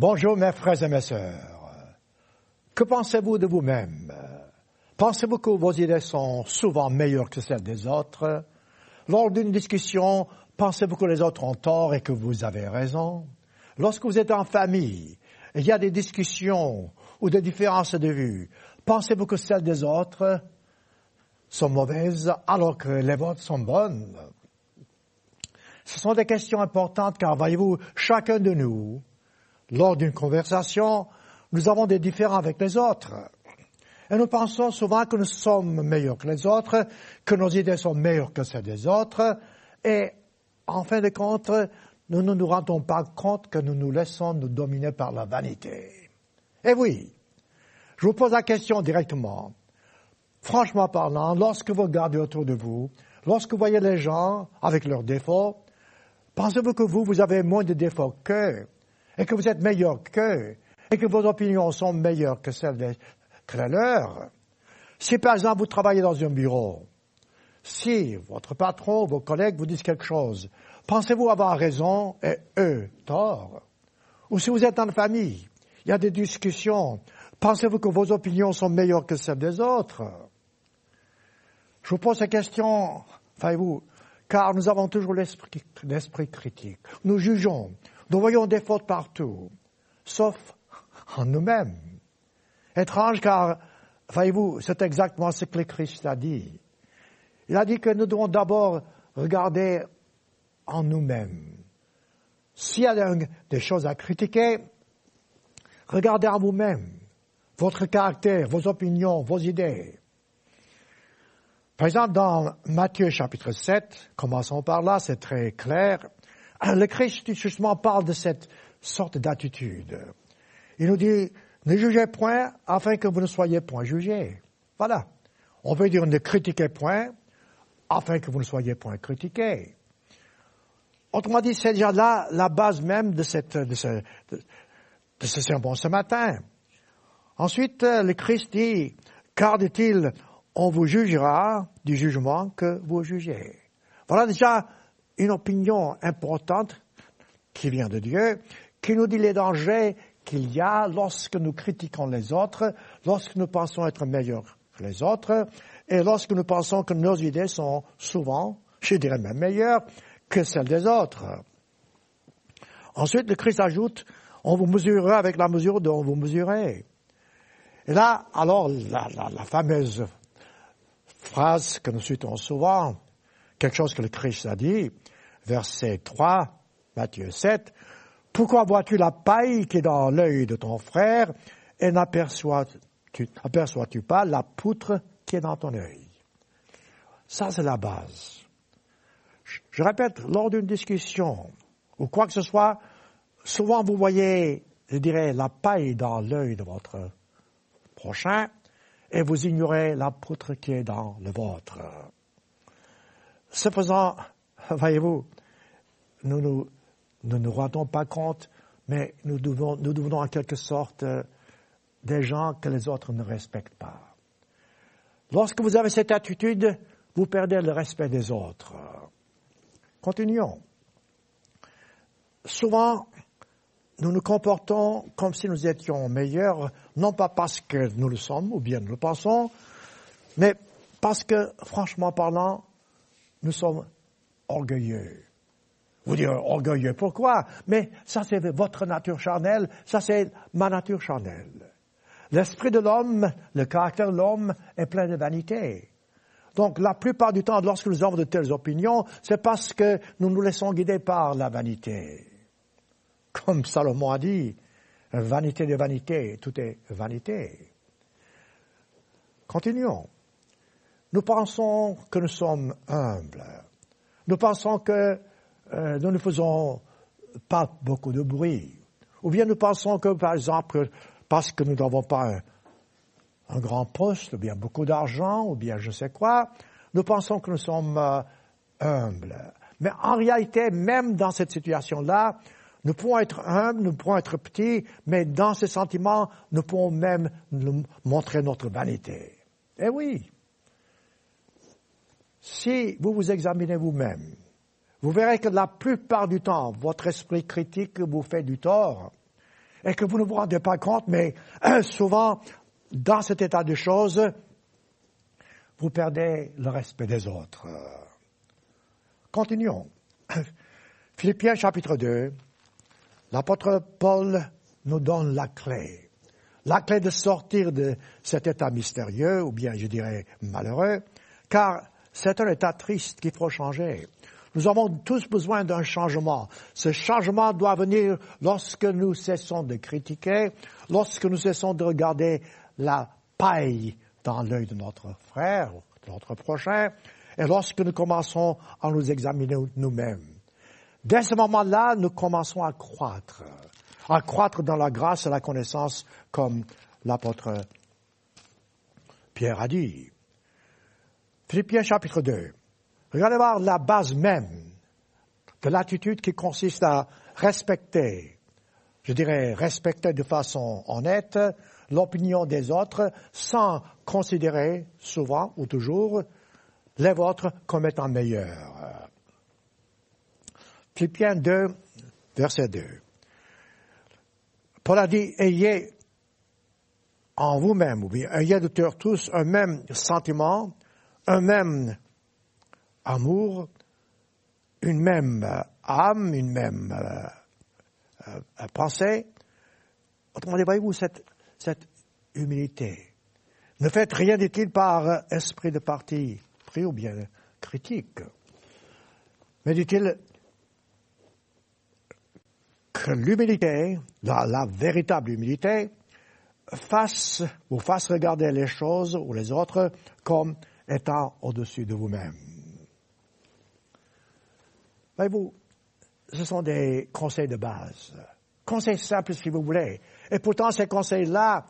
Bonjour mes frères et mes sœurs. Que pensez-vous de vous-même? Pensez-vous que vos idées sont souvent meilleures que celles des autres? Lors d'une discussion, pensez-vous que les autres ont tort et que vous avez raison? Lorsque vous êtes en famille, il y a des discussions ou des différences de vue. Pensez-vous que celles des autres sont mauvaises alors que les vôtres sont bonnes? Ce sont des questions importantes car, voyez-vous, chacun de nous, lors d'une conversation, nous avons des différends avec les autres. Et nous pensons souvent que nous sommes meilleurs que les autres, que nos idées sont meilleures que celles des autres, et en fin de compte, nous ne nous rendons pas compte que nous nous laissons nous dominer par la vanité. Et oui, je vous pose la question directement. Franchement parlant, lorsque vous regardez autour de vous, lorsque vous voyez les gens avec leurs défauts, pensez-vous que vous, vous avez moins de défauts qu'eux, et que vous êtes meilleur qu'eux, et que vos opinions sont meilleures que celles des, que Si par exemple vous travaillez dans un bureau, si votre patron, vos collègues vous disent quelque chose, pensez-vous avoir raison et eux tort? Ou si vous êtes en famille, il y a des discussions, pensez-vous que vos opinions sont meilleures que celles des autres? Je vous pose cette question, voyez-vous, car nous avons toujours l'esprit critique. Nous jugeons, nous voyons des fautes partout, sauf en nous-mêmes. Étrange car, voyez-vous, c'est exactement ce que le Christ a dit. Il a dit que nous devons d'abord regarder en nous-mêmes. S'il y a des choses à critiquer, regardez en vous-même, votre caractère, vos opinions, vos idées. Par exemple, dans Matthieu chapitre 7, commençons par là, c'est très clair, le Christ justement parle de cette sorte d'attitude. Il nous dit, ne jugez point afin que vous ne soyez point jugés. Voilà. On veut dire ne critiquez point afin que vous ne soyez point critiqués. Autrement dit, c'est déjà là la base même de, cette, de, ce, de, ce sermon ce matin. Ensuite, le Christ dit, car dit-il, on vous jugera du jugement que vous jugez. Voilà déjà une opinion importante qui vient de Dieu, qui nous dit les dangers qu'il y a lorsque nous critiquons les autres, lorsque nous pensons être meilleurs que les autres, et lorsque nous pensons que nos idées sont souvent, je dirais même meilleures que celles des autres. Ensuite, le Christ ajoute, on vous mesurera avec la mesure dont vous mesurez. Et là, alors, la, la fameuse phrase que nous citons souvent, quelque chose que le Christ a dit, verset 3, Matthieu 7, pourquoi vois-tu la paille qui est dans l'œil de ton frère et n'aperçois-tu pas la poutre qui est dans ton œil? Ça, c'est la base. Je répète, lors d'une discussion ou quoi que ce soit, souvent vous voyez, je dirais, la paille dans l'œil de votre prochain et vous ignorez la poutre qui est dans le vôtre. Ce faisant, voyez-vous, nous nous ne nous rendons pas compte, mais nous, devons, devenons en quelque sorte euh, des gens que les autres ne respectent pas. Lorsque vous avez cette attitude, vous perdez le respect des autres. Continuons. Souvent, nous nous comportons comme si nous étions meilleurs, non pas parce que nous le sommes ou bien nous le pensons, mais parce que, franchement parlant, nous sommes orgueilleux. Vous direz orgueilleux, pourquoi? Mais ça c'est votre nature charnelle, ça c'est ma nature charnelle. L'esprit de l'homme, le caractère de l'homme est plein de vanité. Donc la plupart du temps, lorsque nous avons de telles opinions, c'est parce que nous nous laissons guider par la vanité. Comme Salomon a dit, vanité de vanité, tout est vanité. Continuons. Nous pensons que nous sommes humbles. Nous pensons que euh, nous ne faisons pas beaucoup de bruit. Ou bien nous pensons que, par exemple, parce que nous n'avons pas un, grand poste, ou bien beaucoup d'argent, ou bien je sais quoi, nous pensons que nous sommes euh, humbles. Mais en réalité, même dans cette situation-là, nous pouvons être humbles, nous pouvons être petits, mais dans ces sentiments, nous pouvons même nous montrer notre vanité. Eh oui. Si vous vous examinez vous-même, vous verrez que la plupart du temps, votre esprit critique vous fait du tort. et que vous ne vous rendez pas compte, mais souvent, dans cet état de choses, vous perdez le respect des autres. Continuons. Philippiens chapitre 2, l'apôtre Paul nous donne la clé. La clé de sortir de cet état mystérieux, ou bien je dirais malheureux, car c'est un état triste qu'il faut changer. Nous avons tous besoin d'un changement. Ce changement doit venir lorsque nous cessons de critiquer, lorsque nous cessons de regarder la paille dans l'œil de notre frère, de notre prochain, et lorsque nous commençons à nous examiner nous-mêmes. Dès ce moment-là, nous commençons à croître, à croître dans la grâce et la connaissance, comme l'apôtre Pierre a dit. Philippiens chapitre 2. Regardez voir la base même de l'attitude qui consiste à respecter, je dirais respecter de façon honnête l'opinion des autres sans considérer souvent ou toujours les vôtres comme étant meilleurs. Philippiens 2, verset 2. Paul a dit, ayez en vous-même, ou bien ayez de tous un même sentiment, un même amour, une même âme, une même euh, euh, pensée. Autrement dit, voyez-vous cette, cette humilité. Ne faites rien, dit-il, par esprit de parti pris ou bien critique. Mais dit-il que l'humilité, la, la, véritable humilité, fasse, vous fasse regarder les choses ou les autres comme étant au-dessus de vous-même. Voyez-vous, ce sont des conseils de base. Conseils simples si vous voulez. Et pourtant, ces conseils-là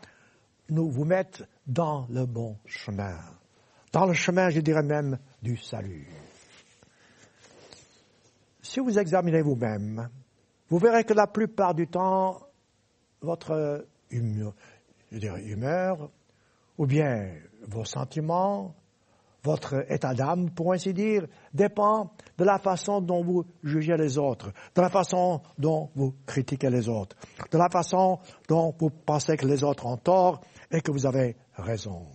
nous vous mettent dans le bon chemin. Dans le chemin, je dirais même, du salut. Si vous examinez vous-même, vous verrez que la plupart du temps, votre humeur, ou bien vos sentiments, votre état d'âme, pour ainsi dire, dépend de la façon dont vous jugez les autres, de la façon dont vous critiquez les autres, de la façon dont vous pensez que les autres ont tort et que vous avez raison.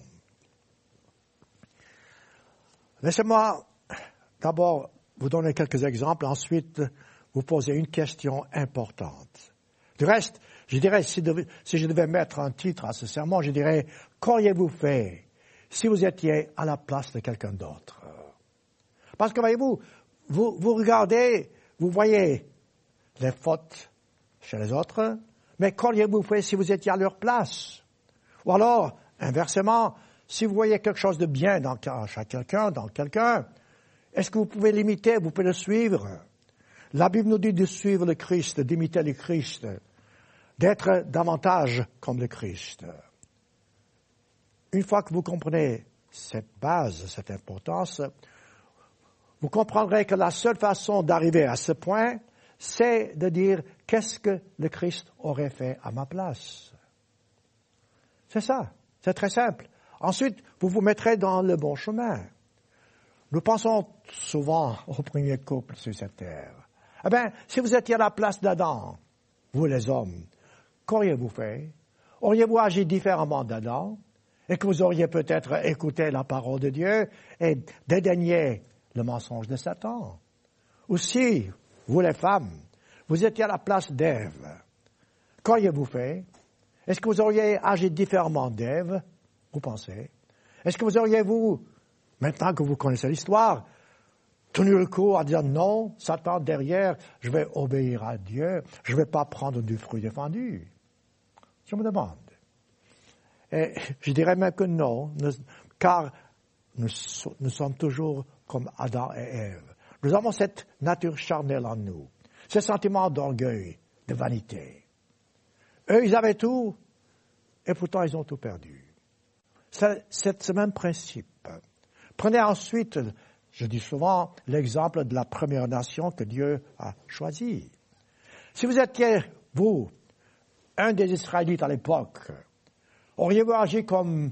Laissez-moi d'abord vous donner quelques exemples, ensuite vous poser une question importante. Du reste, je dirais, si, je devais mettre un titre à ce sermon, je dirais, qu'auriez-vous fait si vous étiez à la place de quelqu'un d'autre. Parce que voyez-vous, vous, vous regardez, vous voyez les fautes chez les autres, mais qu'auriez-vous fait si vous étiez à leur place? Ou alors, inversement, si vous voyez quelque chose de bien dans quelqu'un, dans quelqu'un, est-ce que vous pouvez l'imiter, vous pouvez le suivre? La Bible nous dit de suivre le Christ, d'imiter le Christ, d'être davantage comme le Christ. Une fois que vous comprenez cette base, cette importance, vous comprendrez que la seule façon d'arriver à ce point, c'est de dire qu'est-ce que le Christ aurait fait à ma place? C'est ça, c'est très simple. Ensuite, vous vous mettrez dans le bon chemin. Nous pensons souvent au premier couple sur cette terre. Eh bien, si vous étiez à la place d'Adam, vous les hommes, qu'auriez-vous fait? Auriez-vous agi différemment d'Adam? Et que vous auriez peut-être écouté la parole de Dieu et dédaigné le mensonge de Satan. Ou si, vous les femmes, vous étiez à la place d'Ève, qu'auriez-vous fait? Est-ce que vous auriez agi différemment d'Ève Vous pensez? Est-ce que vous auriez, vous, maintenant que vous connaissez l'histoire, tenu le coup à dire non, Satan derrière, je vais obéir à Dieu, je ne vais pas prendre du fruit défendu? Je me demande. Et je dirais même que non, car nous, sommes toujours comme Adam et Ève. Nous avons cette nature charnelle en nous, ce sentiment d'orgueil, de vanité. Eux, ils avaient tout, et pourtant ils ont tout perdu. C'est ce même principe. Prenez ensuite, je dis souvent, l'exemple de la première nation que Dieu a choisie. Si vous étiez, vous, un des Israélites à l'époque, Auriez-vous agi comme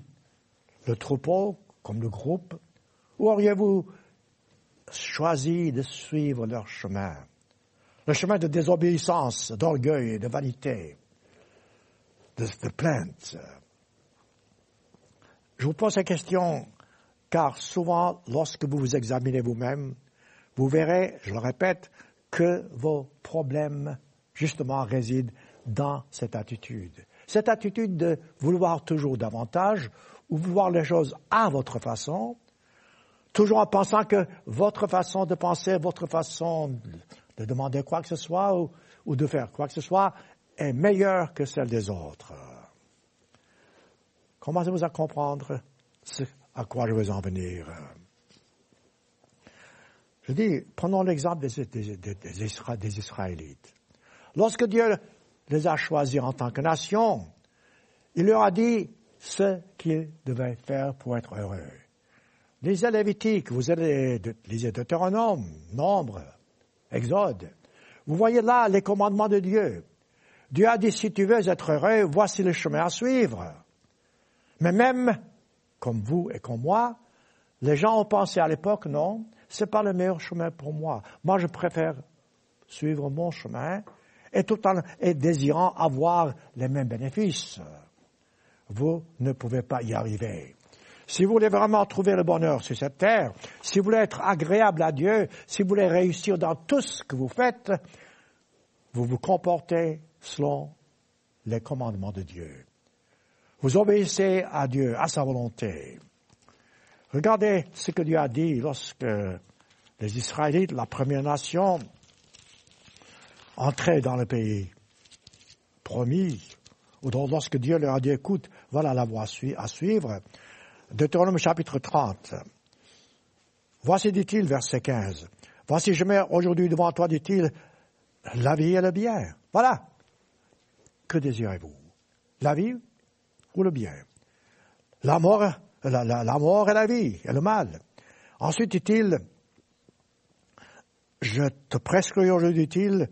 le troupeau, comme le groupe, ou auriez-vous choisi de suivre leur chemin, le chemin de désobéissance, d'orgueil de vanité de, plainte. Je vous pose la question car souvent, lorsque vous vous examinez vous-même, vous verrez, je le répète, que vos problèmes, justement, résident dans cette attitude. Cette attitude de vouloir toujours davantage ou vouloir les choses à votre façon, toujours en pensant que votre façon de penser, votre façon de demander quoi que ce soit ou, de faire quoi que ce soit est meilleure que celle des autres. Commencez-vous à comprendre à quoi je veux en venir. Je dis, prenons l'exemple des, des, Israélites. Lorsque Dieu les a choisis en tant que nation, il leur a dit ce qu'ils devaient faire pour être heureux. Lisez Lévitique, vous lisez Deutéronome, Nombre, Exode. Vous voyez là les commandements de Dieu. Dieu a dit, si tu veux être heureux, voici le chemin à suivre. Mais même comme vous et comme moi, les gens ont pensé à l'époque, non, c'est pas le meilleur chemin pour moi. Moi, je préfère suivre mon chemin et tout en désirant avoir les mêmes bénéfices. Vous ne pouvez pas y arriver. Si vous voulez vraiment trouver le bonheur sur cette terre, si vous voulez être agréable à Dieu, si vous voulez réussir dans tout ce que vous faites, vous vous comportez selon les commandements de Dieu. Vous obéissez à Dieu, à sa volonté. Regardez ce que Dieu a dit lorsque les Israélites, la première nation, entraient dans le pays promis, ou lorsque Dieu leur a dit, écoute, voilà la voie à suivre. Deutéronome chapitre 30. Voici, dit-il, verset 15. Voici, je mets aujourd'hui devant toi, dit-il, la vie et le bien. Voilà. Que désirez-vous? La vie ou le bien? La mort, la, la, mort et la vie et le mal. Ensuite dit-il, je te prescris aujourd'hui, dit-il,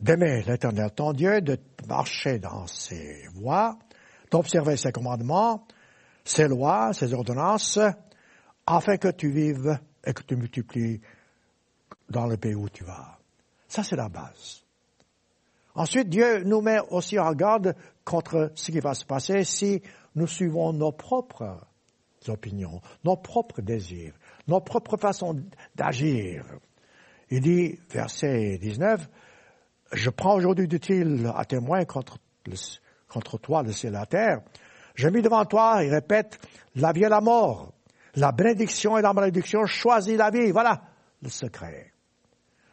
d'aimer l'Éternel ton Dieu, de marcher dans ses voies, d'observer ses commandements, ses lois, ses ordonnances, afin que tu vives et que tu multiplies dans le pays où tu vas. Ça, c'est la base. Ensuite, Dieu nous met aussi en garde contre ce qui va se passer si nous suivons nos propres opinions, nos propres désirs, nos propres façons d'agir. Il dit, verset 19, je prends aujourd'hui, dit-il, à témoin contre, toi, le ciel et la terre. Je mis devant toi, il répète, la vie et la mort, la bénédiction et la malédiction, choisis la vie. Voilà le secret.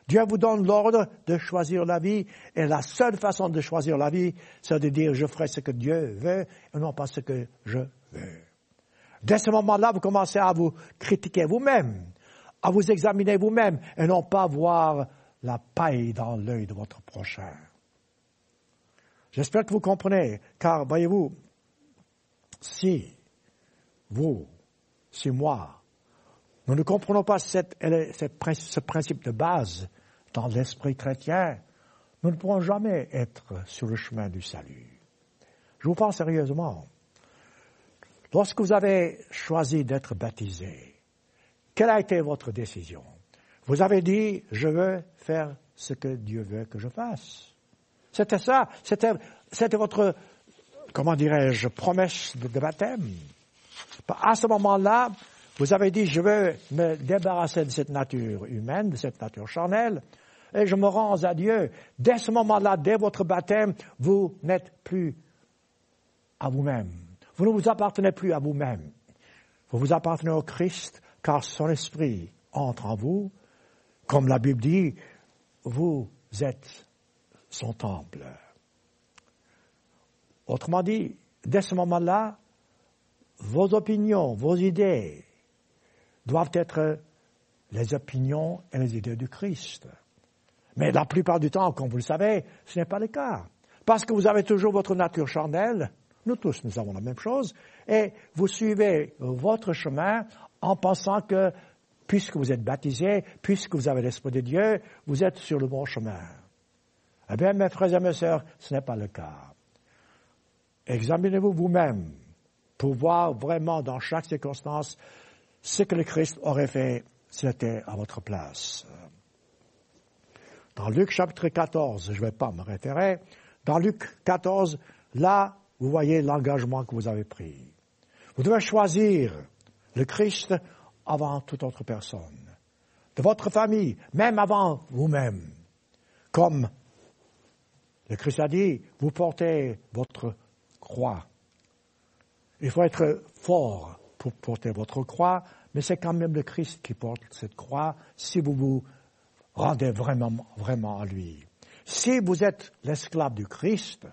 Dieu vous donne l'ordre de choisir la vie, et la seule façon de choisir la vie, c'est de dire je ferai ce que Dieu veut, et non pas ce que je veux. Dès ce moment-là, vous commencez à vous critiquer vous-même, à vous examiner vous-même, et non pas voir la paille dans l'œil de votre prochain. J'espère que vous comprenez, car voyez-vous, si vous, si moi, nous ne comprenons pas ce principe de base dans l'esprit chrétien. Nous ne pourrons jamais être sur le chemin du salut. Je vous parle sérieusement. Lorsque vous avez choisi d'être baptisé, quelle a été votre décision? Vous avez dit, je veux faire ce que Dieu veut que je fasse. C'était ça, c'était, c'était votre, comment dirais-je, promesse de baptême. À ce moment-là, vous avez dit, je veux me débarrasser de cette nature humaine, de cette nature charnelle, et je me rends à Dieu. Dès ce moment-là, dès votre baptême, vous n'êtes plus à vous-même. Vous ne vous appartenez plus à vous-même. Vous vous appartenez au Christ, car son esprit entre en vous. Comme la Bible dit, vous êtes son temple. Autrement dit, dès ce moment-là, vos opinions, vos idées, doivent être les opinions et les idées du Christ. Mais la plupart du temps, comme vous le savez, ce n'est pas le cas. Parce que vous avez toujours votre nature charnelle, nous tous, nous avons la même chose, et vous suivez votre chemin en pensant que, puisque vous êtes baptisé, puisque vous avez l'Esprit de Dieu, vous êtes sur le bon chemin. Eh bien, mes frères et mes sœurs, ce n'est pas le cas. Examinez-vous vous-même pour voir vraiment dans chaque circonstance ce que le Christ aurait fait s'il était à votre place. Dans Luc chapitre 14, je ne vais pas me référer, dans Luc 14, là, vous voyez l'engagement que vous avez pris. Vous devez choisir le Christ avant toute autre personne, de votre famille, même avant vous-même. Comme le Christ a dit, vous portez votre croix. Il faut être fort pour porter votre croix, mais c'est quand même le Christ qui porte cette croix si vous vous rendez vraiment, vraiment à lui. Si vous êtes l'esclave du Christ,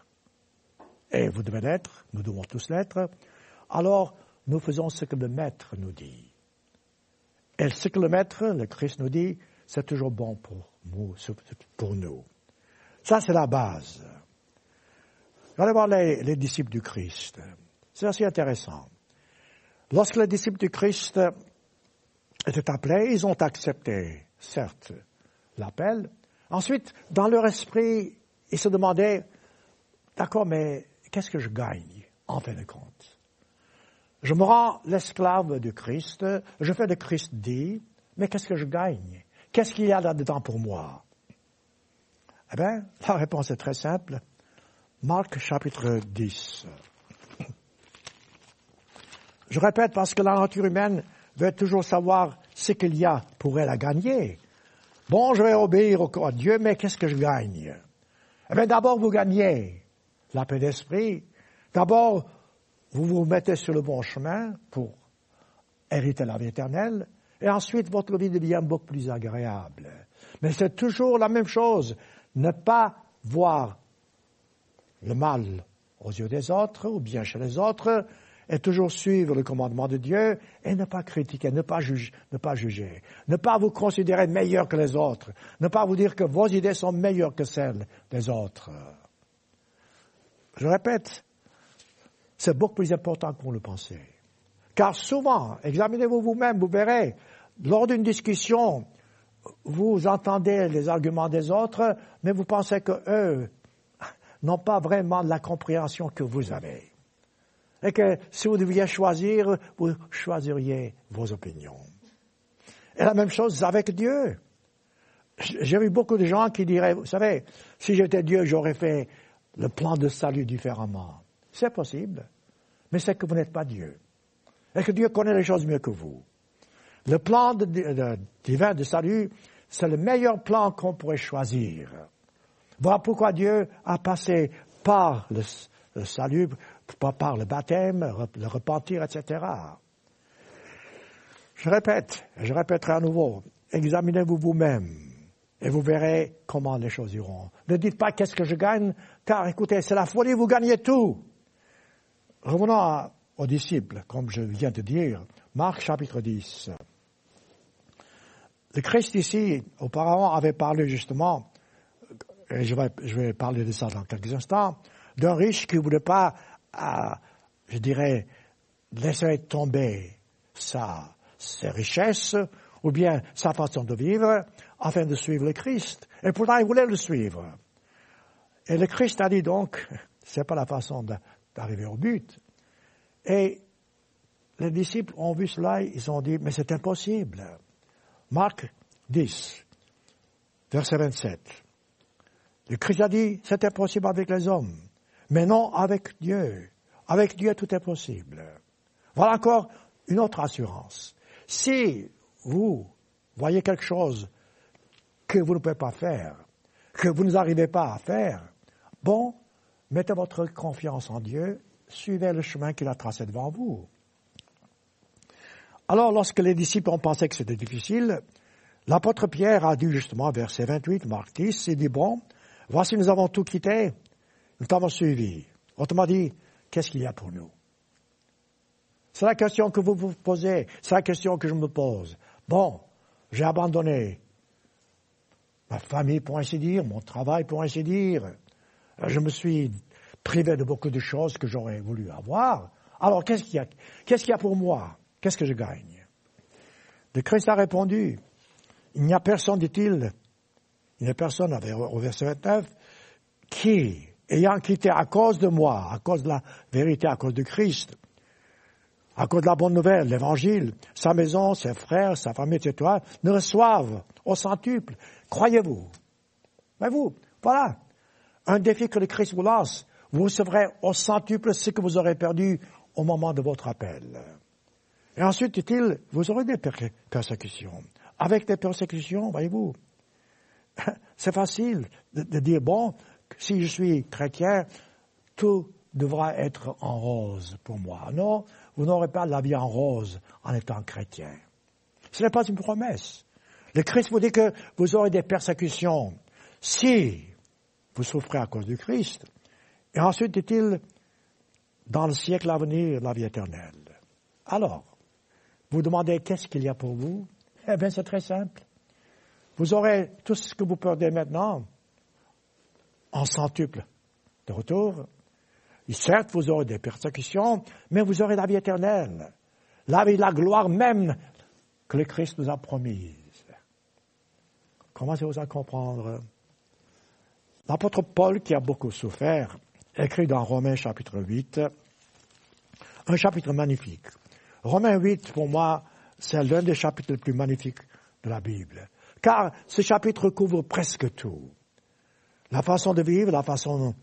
et vous devez l'être, nous devons tous l'être, alors nous faisons ce que le Maître nous dit. Et que le Maître, le Christ nous dit, c'est toujours bon pour nous. Pour nous. Ça, c'est la base. Allez voir les disciples du Christ. C'est assez intéressant. Lorsque les disciples du Christ étaient appelés, ils ont accepté, certes, l'appel. Ensuite, dans leur esprit, ils se demandaient, d'accord, mais qu'est-ce que je gagne en fin de compte? Je me rends l'esclave du Christ, je fais le Christ dit, mais qu'est-ce que je gagne? Qu'est-ce qu'il y a là-dedans pour moi? Eh bien, la réponse est très simple. Marc chapitre 10. Je répète parce que la nature humaine veut toujours savoir ce qu'il y a pour elle à gagner. Bon, je vais obéir à Dieu, mais qu'est-ce que je gagne? Eh bien, d'abord, vous gagnez la paix d'esprit. D'abord, vous vous mettez sur le bon chemin pour hériter la vie éternelle. Et ensuite, votre vie devient beaucoup plus agréable. Mais c'est toujours la même chose. Ne pas voir le mal aux yeux des autres ou bien chez les autres, et toujours suivre le commandement de Dieu et ne pas critiquer, ne pas, juger, ne pas juger, ne pas vous considérer meilleur que les autres, ne pas vous dire que vos idées sont meilleures que celles des autres. Je répète, c'est beaucoup plus important qu'on le pensait. Car souvent, examinez-vous vous-même, vous verrez, lors d'une discussion, vous entendez les arguments des autres, mais vous pensez que eux n'ont pas vraiment la compréhension que vous avez et que si vous deviez choisir, vous choisiriez vos opinions. Et la même chose avec Dieu. J'ai vu beaucoup de gens qui diraient, vous savez, si j'étais Dieu, j'aurais fait le plan de salut différemment. C'est possible, mais c'est que vous n'êtes pas Dieu. Et que Dieu connaît les choses mieux que vous. Le plan divin de salut, c'est le meilleur plan qu'on pourrait choisir. Voilà pourquoi Dieu a passé par le salut pas par le baptême, le repentir, etc. Je répète, je répéterai à nouveau, examinez-vous vous-même et vous verrez comment les choses iront. Ne dites pas qu'est-ce que je gagne, car écoutez, c'est la folie, vous gagnez tout. Revenons aux disciples, comme je viens de dire, Marc chapitre 10. Le Christ ici, auparavant, avait parlé justement, et je vais, parler de ça dans quelques instants, d'un riche qui ne voulait pas à, je dirais, laisser tomber sa, ses richesses ou bien sa façon de vivre afin de suivre le Christ. Et pourtant, il voulait le suivre. Et le Christ a dit donc, c'est pas la façon d'arriver au but. Et les disciples ont vu cela, ils ont dit, mais c'est impossible. Marc 10, verset 27. Le Christ a dit, c'est impossible avec les hommes mais non avec Dieu. Avec Dieu, tout est possible. Voilà encore une autre assurance. Si vous voyez quelque chose que vous ne pouvez pas faire, que vous n'arrivez pas à faire, bon, mettez votre confiance en Dieu, suivez le chemin qu'il a tracé devant vous. Alors, lorsque les disciples ont pensé que c'était difficile, l'apôtre Pierre a dit justement, verset 28, Marc 10, il dit, bon, voici nous avons tout quitté, nous t'avons suivi. Autrement dit, qu'est-ce qu'il y a pour nous? C'est la question que vous vous posez, c'est la question que je me pose. Bon, j'ai abandonné ma famille, pour ainsi dire, mon travail, pour ainsi dire. Je me suis privé de beaucoup de choses que j'aurais voulu avoir. Alors, qu'est-ce qu'il y a, qu'est-ce qu'il y a pour moi? Qu'est-ce que je gagne? Le Christ a répondu, il n'y a personne, dit-il, il n'y a personne, au verset 29, qui ayant quitté à cause de moi, à cause de la vérité, à cause de Christ, à cause de la bonne nouvelle, l'évangile, sa maison, ses frères, sa famille, etc., ne reçoivent au centuple. Croyez-vous? Mais vous, voilà, un défi que le Christ vous lance. vous recevrez au centuple ce que vous aurez perdu au moment de votre appel. Et ensuite, dit-il, vous aurez des persécutions. Avec des persécutions, voyez-vous, c'est facile de, dire, bon, si je suis chrétien, tout devra être en rose pour moi. Non, vous n'aurez pas la vie en rose en étant chrétien. Ce n'est pas une promesse. Le Christ vous dit que vous aurez des persécutions si vous souffrez à cause du Christ. Et ensuite, dit-il, dans le siècle à venir, la vie éternelle. Alors, vous demandez qu'est-ce qu'il y a pour vous? Eh bien, c'est très simple. Vous aurez tout ce que vous perdez maintenant en centuple de retour. Et certes, vous aurez des persécutions, mais vous aurez la vie éternelle, la vie, la gloire même que le Christ nous a promise. Commencez-vous à comprendre. L'apôtre Paul, qui a beaucoup souffert, écrit dans Romains chapitre 8, un chapitre magnifique. Romains 8, pour moi, c'est l'un des chapitres les plus magnifiques de la Bible. Car ce chapitre couvre presque tout. La façon de vivre, la façon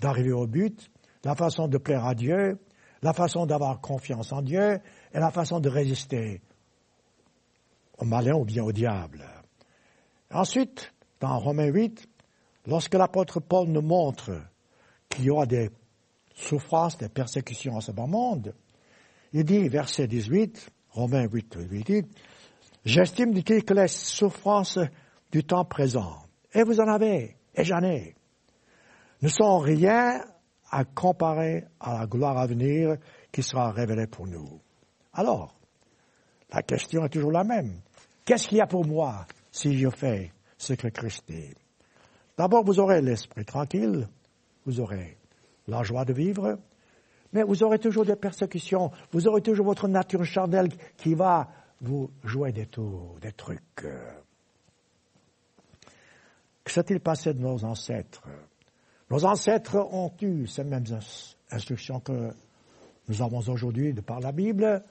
d'arriver au but, la façon de plaire à Dieu, la façon d'avoir confiance en Dieu et la façon de résister au malin ou bien au diable. Ensuite, dans Romains 8, lorsque l'apôtre Paul nous montre qu'il y aura des souffrances, des persécutions en ce bas monde, il dit, verset 18, Romains 8, 8, J'estime, dit-il, que les souffrances du temps présent, et vous en avez, et j'en ai, ne sont rien à comparer à la gloire à venir qui sera révélée pour nous. Alors, la question est toujours la même. Qu'est-ce qu'il y a pour moi si je fais ce que Christ dit? D'abord, vous aurez l'esprit tranquille, vous aurez la joie de vivre, mais vous aurez toujours des persécutions, vous aurez toujours votre nature charnelle qui va vous jouez des tours, des trucs. Que s'est-il passé de nos ancêtres? Nos ancêtres ont eu ces mêmes instructions que nous avons aujourd'hui de par la Bible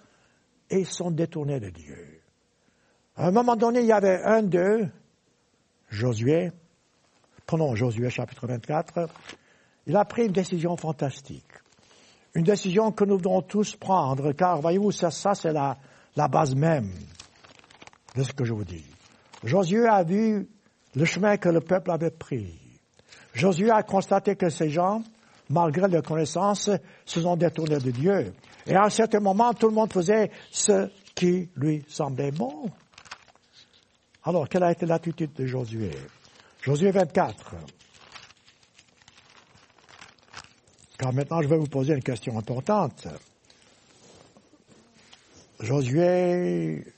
et sont détournés de Dieu. À un moment donné, il y avait un d'eux, Josué, prenons Josué chapitre 24, il a pris une décision fantastique. Une décision que nous devons tous prendre, car voyez-vous, ça, ça c'est la, la base même de ce que je vous dis. Josué a vu le chemin que le peuple avait pris. Josué a constaté que ces gens, malgré leur connaissance, se sont détournés de Dieu. Et à un certain moment, tout le monde faisait ce qui lui semblait bon. Alors, quelle a été l'attitude de Josué? Josué 24. Car maintenant, je vais vous poser une question importante. Josué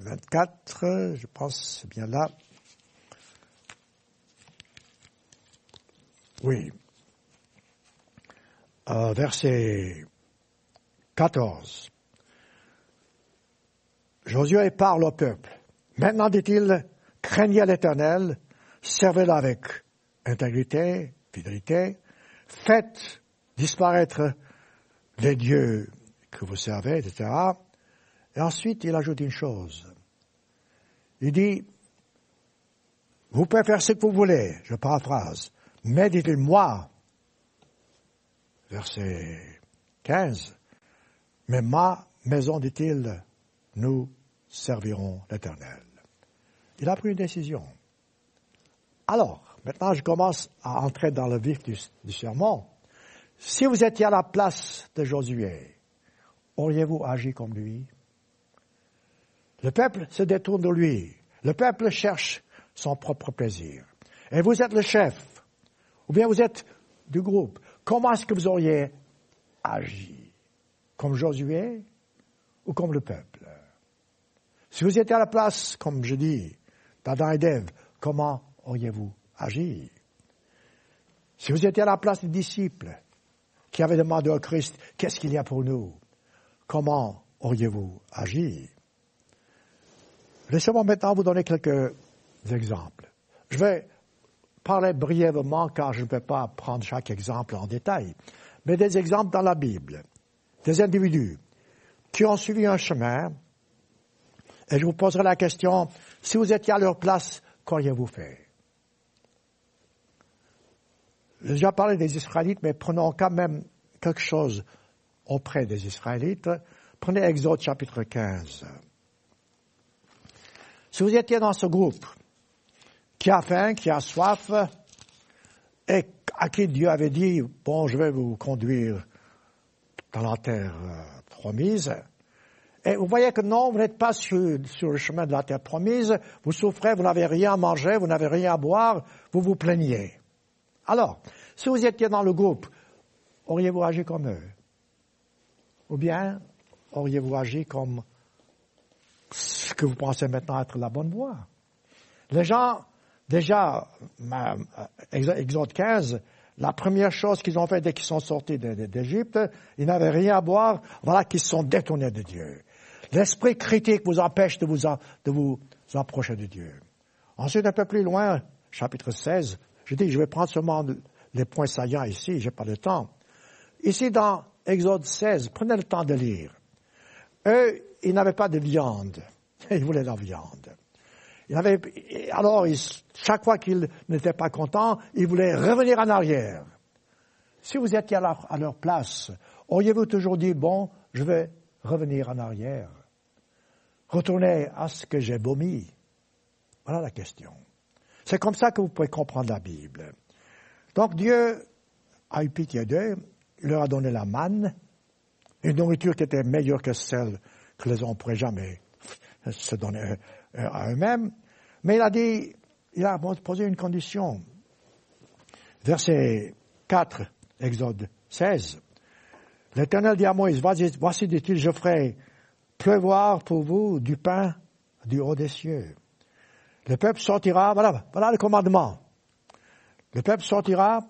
24, je pense bien là. Oui. Euh, verset 14. Josué parle au peuple. Maintenant, dit-il, craignez l'Éternel, servez-le avec intégrité, fidélité, faites disparaître les dieux que vous servez, etc. Et ensuite, il ajoute une chose. Il dit, vous pouvez faire ce que vous voulez, je paraphrase, mais dites-le moi, verset 15, mais ma maison, dit-il, nous servirons l'Éternel. Il a pris une décision. Alors, maintenant je commence à entrer dans le vif du, sermon. Si vous étiez à la place de Josué, auriez-vous agi comme lui? Le peuple se détourne de lui. Le peuple cherche son propre plaisir. Et vous êtes le chef, ou bien vous êtes du groupe. Comment est-ce que vous auriez agi? Comme Josué ou comme le peuple? Si vous étiez à la place, comme je dis, d'Adam et d'Ève, comment auriez-vous agi? Si vous étiez à la place des disciples qui avaient demandé au Christ, qu'est-ce qu'il y a pour nous? Comment auriez-vous agi? Laissez-moi maintenant vous donner quelques exemples. Je vais parler brièvement car je ne peux pas prendre chaque exemple en détail, mais des exemples dans la Bible, des individus qui ont suivi un chemin, et je vous poserai la question, si vous étiez à leur place, qu'auriez-vous fait? J'ai déjà parlé des Israélites, mais prenons quand même quelque chose auprès des Israélites. Prenez Exode chapitre 15. Si vous étiez dans ce groupe qui a faim, qui a soif, et à qui Dieu avait dit, bon, je vais vous conduire dans la terre euh, promise, et vous voyez que non, vous n'êtes pas sur, le chemin de la terre promise, vous souffrez, vous n'avez rien à manger, vous n'avez rien à boire, vous vous plaignez. Alors, si vous étiez dans le groupe, auriez-vous agi comme eux? Ou bien auriez-vous agi comme ce que vous pensez maintenant être la bonne voie? Les gens, déjà, Exode 15, la première chose qu'ils ont fait dès qu'ils sont sortis d'Égypte, ils n'avaient rien à boire, voilà qu'ils sont détournés de Dieu. L'esprit critique vous empêche de vous, approcher de Dieu. Ensuite, un peu plus loin, chapitre 16, je dis, je vais prendre seulement les points saillants ici, j'ai pas le temps. Ici, dans Exode 16, prenez le temps de lire. Eux, ils n'avaient pas de viande. Ils voulaient la viande. Alors, chaque fois qu'ils n'étaient pas contents, ils voulaient revenir en arrière. Si vous étiez à à leur place, auriez-vous toujours dit, bon, je vais revenir en arrière? Retourner à ce que j'ai vomi Voilà la question. C'est comme ça que vous pouvez comprendre la Bible. Donc Dieu a eu pitié d'eux, il leur a donné la manne, une nourriture qui était meilleure que celle que les hommes pourraient jamais se donner à eux-mêmes. Mais il a dit, il a posé une condition. Verset 4, Exode 16. L'Éternel dit à Moïse, voici, dit-il, je ferai pleuvoir pour vous du pain du haut des cieux. Le peuple sortira, voilà, voilà le commandement. Le peuple sortira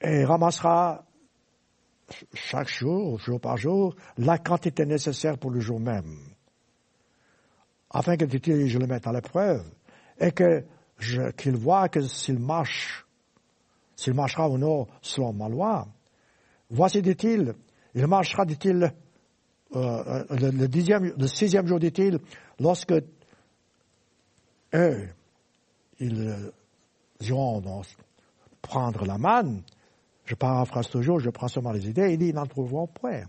et ramassera chaque jour, jour par jour, la quantité nécessaire pour le jour même. Afin que je le mette à l'épreuve et que qu'il voit que s'il marche, s'il marchera ou non selon ma loi, voici, dit-il, il marchera, dit-il, euh, le, dixième, sixième jour, dit-il, lorsque eux, ils iront prendre la manne, je paraphrase toujours, je prends seulement les idées, il dit, ils n'en trouveront point.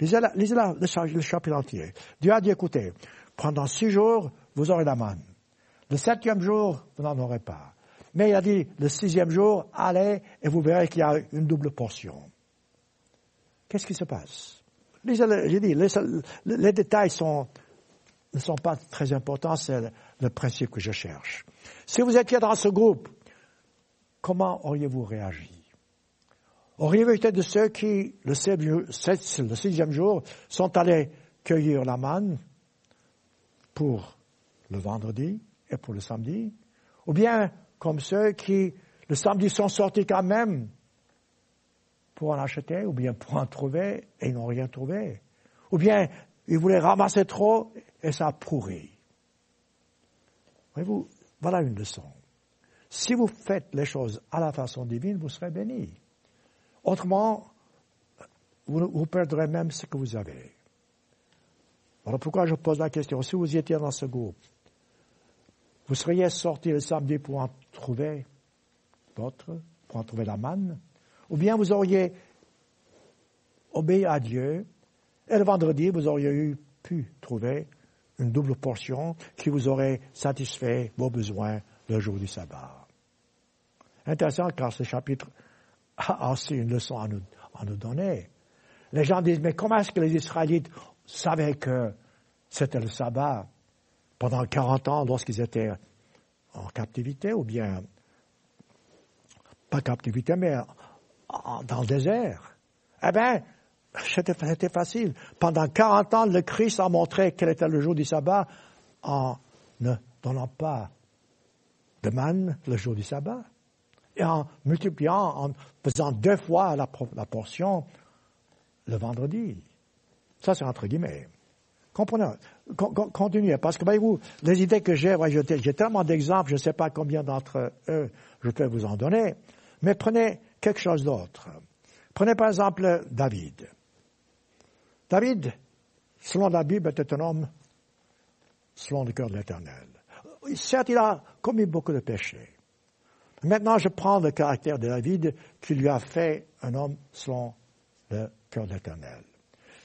Lisez-la, lisez le, le chapitre entier. Dieu a dit, écoutez, pendant six jours, vous aurez la manne. Le septième jour, vous n'en aurez pas. Mais il a dit, le sixième jour, allez et vous verrez qu'il y a une double portion. Qu'est-ce qui se passe? J'ai dit, les, détails ne sont pas très importants, c'est le, principe que je cherche. Si vous étiez dans ce groupe, comment auriez-vous réagi? Auriez-vous été de ceux qui, le sixième jour, sont allés cueillir la manne pour le vendredi et pour le samedi? Ou bien comme ceux qui, le samedi, sont sortis quand même pour en acheter, ou bien pour en trouver, et ils n'ont rien trouvé. Ou bien ils voulaient ramasser trop, et ça a pourri. Voyez-vous, voilà une leçon. Si vous faites les choses à la façon divine, vous serez béni. Autrement, vous, perdrez même ce que vous avez. Voilà pourquoi je pose la question. Si vous étiez dans ce groupe, vous seriez sorti le samedi pour en trouver d'autres, pour en trouver la manne? Ou bien vous auriez obéi à Dieu, et le vendredi, vous auriez eu, pu trouver une double portion qui vous aurait satisfait vos besoins le jour du sabbat. Intéressant car ce chapitre a aussi une leçon à nous, à nous donner. Les gens disent, mais comment est-ce que les Israélites savaient que c'était le sabbat pendant 40 ans lorsqu'ils étaient en captivité, ou bien, pas captivité, mais dans le désert. Eh bien, c'était facile. Pendant 40 ans, le Christ a montré quel était le jour du sabbat en ne donnant pas de manne le jour du sabbat et en multipliant, en faisant deux fois la, portion le vendredi. Ça, c'est entre guillemets. Comprenez, continuez, parce que voyez-vous, les idées que j'ai, j'ai tellement d'exemples, je ne sais pas combien d'entre eux je peux vous en donner, mais prenez quelque chose d'autre. Prenez par exemple David. David, selon la Bible, était un homme selon le cœur de l'Éternel. Certes, il a commis beaucoup de péchés. Maintenant, je prends le caractère de David qui lui a fait un homme selon le cœur d'Éternel.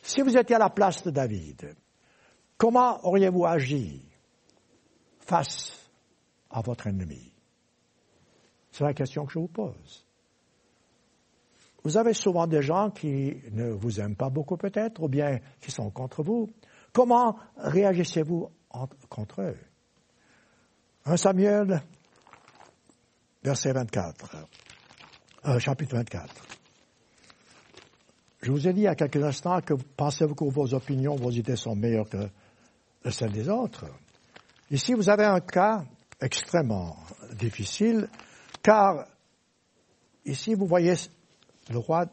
Si vous étiez à la place de David, comment auriez-vous agi face à votre ennemi? C'est la question que je vous pose. Vous avez souvent des gens qui ne vous aiment pas beaucoup peut-être, ou bien qui sont contre vous. Comment réagissez-vous contre eux? 1 Samuel, verset 24, euh, chapitre 24. Je vous ai dit il y a quelques instants que pensez-vous que vos opinions, vos idées sont meilleures que celles des autres? Ici, vous avez un cas extrêmement difficile, car ici, vous voyez le roi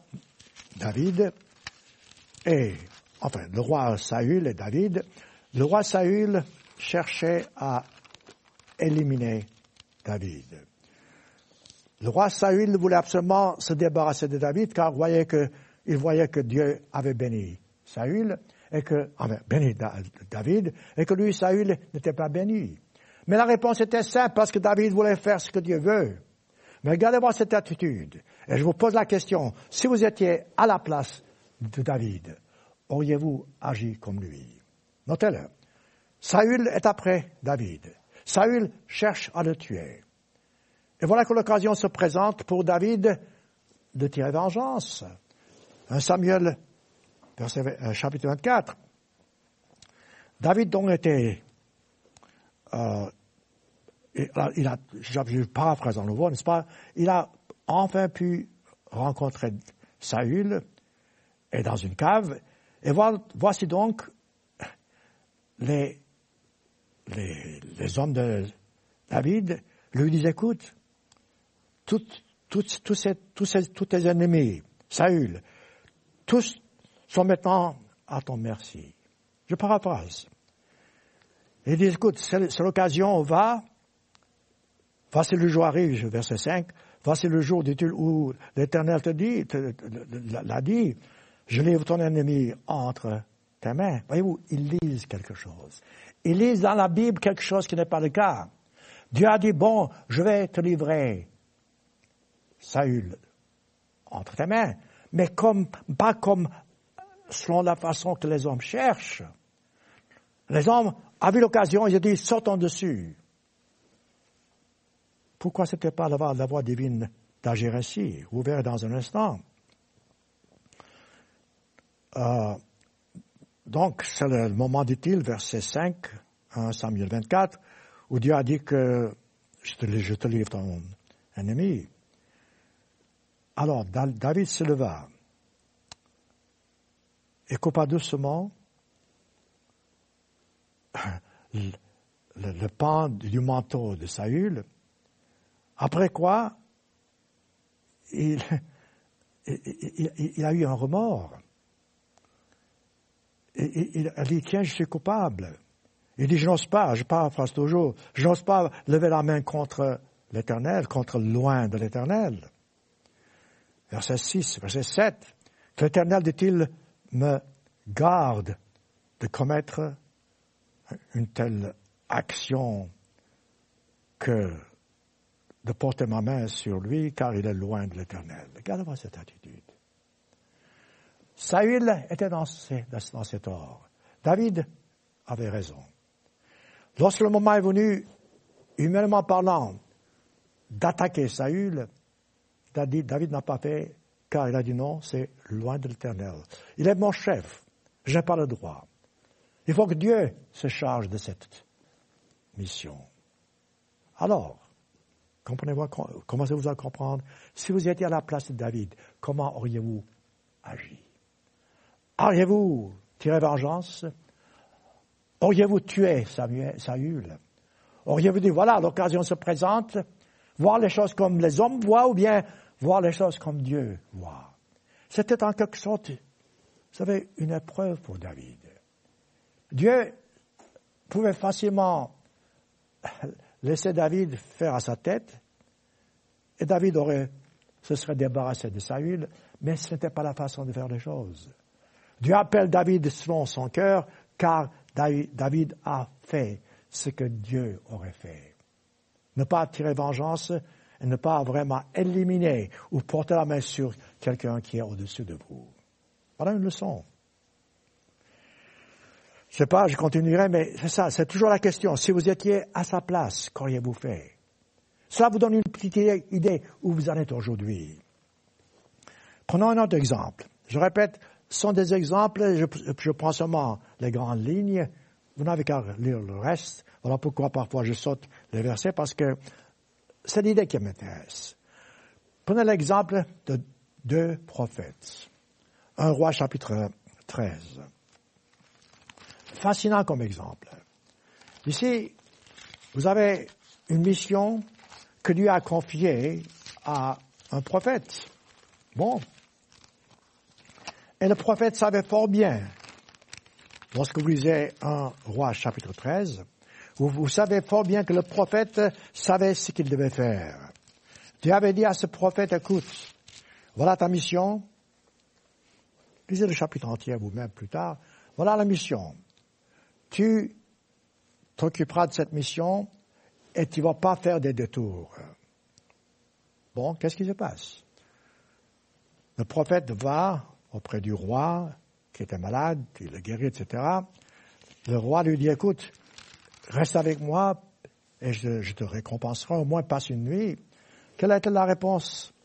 David et, enfin, le roi Saül et David. Le roi Saül cherchait à éliminer David. Le roi Saül voulait absolument se débarrasser de David car il voyait que, Dieu avait béni Saül et que, enfin, béni David et que lui, Saül, n'était pas béni. Mais la réponse était simple parce que David voulait faire ce que Dieu veut. Mais regardez-moi cette attitude. Et je vous pose la question, si vous étiez à la place de David, auriez-vous agi comme lui? Notez-le. Saül est après David. Saül cherche à le tuer. Et voilà que l'occasion se présente pour David de tirer vengeance. Un Samuel, euh, chapitre 24. David donc était, euh, il a, je paraphrase en nouveau, n'est-ce pas, il a enfin pu rencontrer Saül et dans une cave. Et voici donc les les, hommes de David lui disent, écoute, tous tes ennemis, Saül, tous sont maintenant à ton merci. Je paraphrase. Il dit, écoute, c'est l'occasion, va, voici le jour arrive, verset 5, voici le jour où l'Éternel te dit, l'a dit, je livre ton ennemi entre tes mains. Voyez-vous, ils lisent quelque chose. Ils lisent dans la Bible quelque chose qui n'est pas le cas. Dieu a dit, bon, je vais te livrer Saül entre tes mains, mais comme, pas comme selon la façon que les hommes cherchent. Les hommes, vu l'occasion, ils ont dit, sautons dessus. Pourquoi c'était pas la la divine d'agir ainsi? Vous verrez dans un instant? Euh, donc, c'est le moment dit-il, verset 5, 1 Samuel 24, où Dieu a dit que je te, je te livre ton ennemi. Alors, David se leva et coupa doucement le, le, pan du manteau de Saül, après quoi il, il, il, a eu un remords il, dit, tiens, je suis coupable. Il dit, je n'ose pas, je paraphrase toujours, je n'ose pas lever la main contre l'éternel, contre loin de l'éternel. Verset 6, verset 7. Que l'éternel, dit-il, me garde de commettre une telle action que de porter ma main sur lui car il est loin de l'éternel. Regardez-moi cette attitude. Saül était dans, ses, dans ses torts. David avait raison. Lorsque le moment est venu, humainement parlant, d'attaquer Saül, David, n'a pas fait, car il a dit non, c'est loin de l'éternel. Il est mon chef, je n'ai pas le droit. Il faut que Dieu se charge de cette mission. Alors, comprenez-vous, commencez-vous à comprendre, si vous étiez à la place de David, comment auriez-vous agi? Auriez-vous tiré vengeance? Auriez-vous tué Saül? Auriez-vous dit, voilà, l'occasion se présente, voir les choses comme les hommes voient ou bien voir les choses comme Dieu voit? C'était en quelque sorte, vous savez, une épreuve pour David. Dieu pouvait facilement laisser David faire à sa tête, et David aurait, se serait débarrassé de Saül, mais ce n'était pas la façon de faire les choses. Dieu appelle David selon son cœur, car David a fait ce que Dieu aurait fait. Ne pas tirer vengeance et ne pas vraiment éliminer ou porter la main sur quelqu'un qui est au-dessus de vous. Voilà une leçon. Je sais pas, je continuerai, mais c'est ça, c'est toujours la question. Si vous étiez à sa place, qu'auriez-vous fait? Cela vous donne une petite idée où vous en êtes aujourd'hui. Prenons un autre exemple. Je répète, ce sont des exemples, je, je prends seulement les grandes lignes. Vous n'avez qu'à lire le reste. Voilà pourquoi parfois je saute les versets, parce que c'est l'idée qui m'intéresse. Prenez l'exemple de deux prophètes. Un roi chapitre 13 fascinant comme exemple. Ici, vous avez une mission que Dieu a confiée à un prophète. Bon. Et le prophète savait fort bien, lorsque vous lisez un roi chapitre 13, vous, vous savez fort bien que le prophète savait ce qu'il devait faire. Dieu avait dit à ce prophète, écoute, voilà ta mission. Lisez le chapitre entier vous-même plus tard. Voilà la mission tu t'occuperas de cette mission et tu vas pas faire des détours. Bon, qu'est-ce qui se passe? Le prophète va auprès du roi qui était malade, il le guérit, etc. Le roi lui dit, écoute, reste avec moi et je, te récompenserai, au moins passe une nuit. Quelle a été la réponse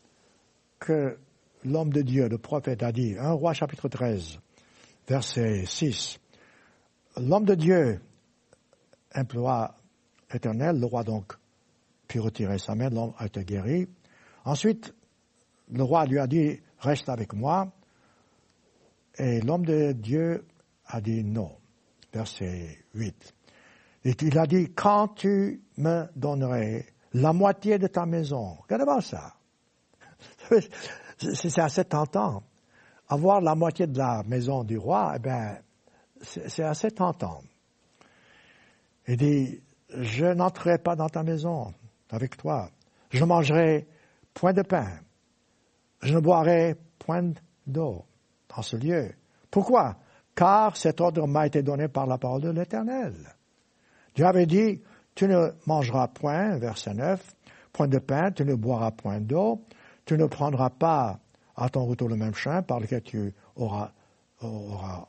que l'homme de Dieu, le prophète, a dit? Un roi chapitre 13, verset 6 l'homme de Dieu emploie éternel, le roi donc put retirer sa main, l'homme a été guéri. Ensuite, le roi lui a dit, reste avec moi. Et l'homme de Dieu a dit non. Verset 8. Et il a dit, quand tu me donnerais la moitié de ta maison, regardez ça. C'est assez tentant. Avoir la moitié de la maison du roi, eh bien, c'est assez tentant. Il dit, je n'entrerai pas dans ta maison avec toi. Je ne mangerai point de pain. Je ne boirai point d'eau dans ce lieu. Pourquoi? Car cet ordre m'a été donné par la parole de l'Éternel. Dieu avait dit, tu ne mangeras point, verset 9, point de pain, tu ne boiras point d'eau, tu ne prendras pas à ton retour le même chemin par lequel tu auras, auras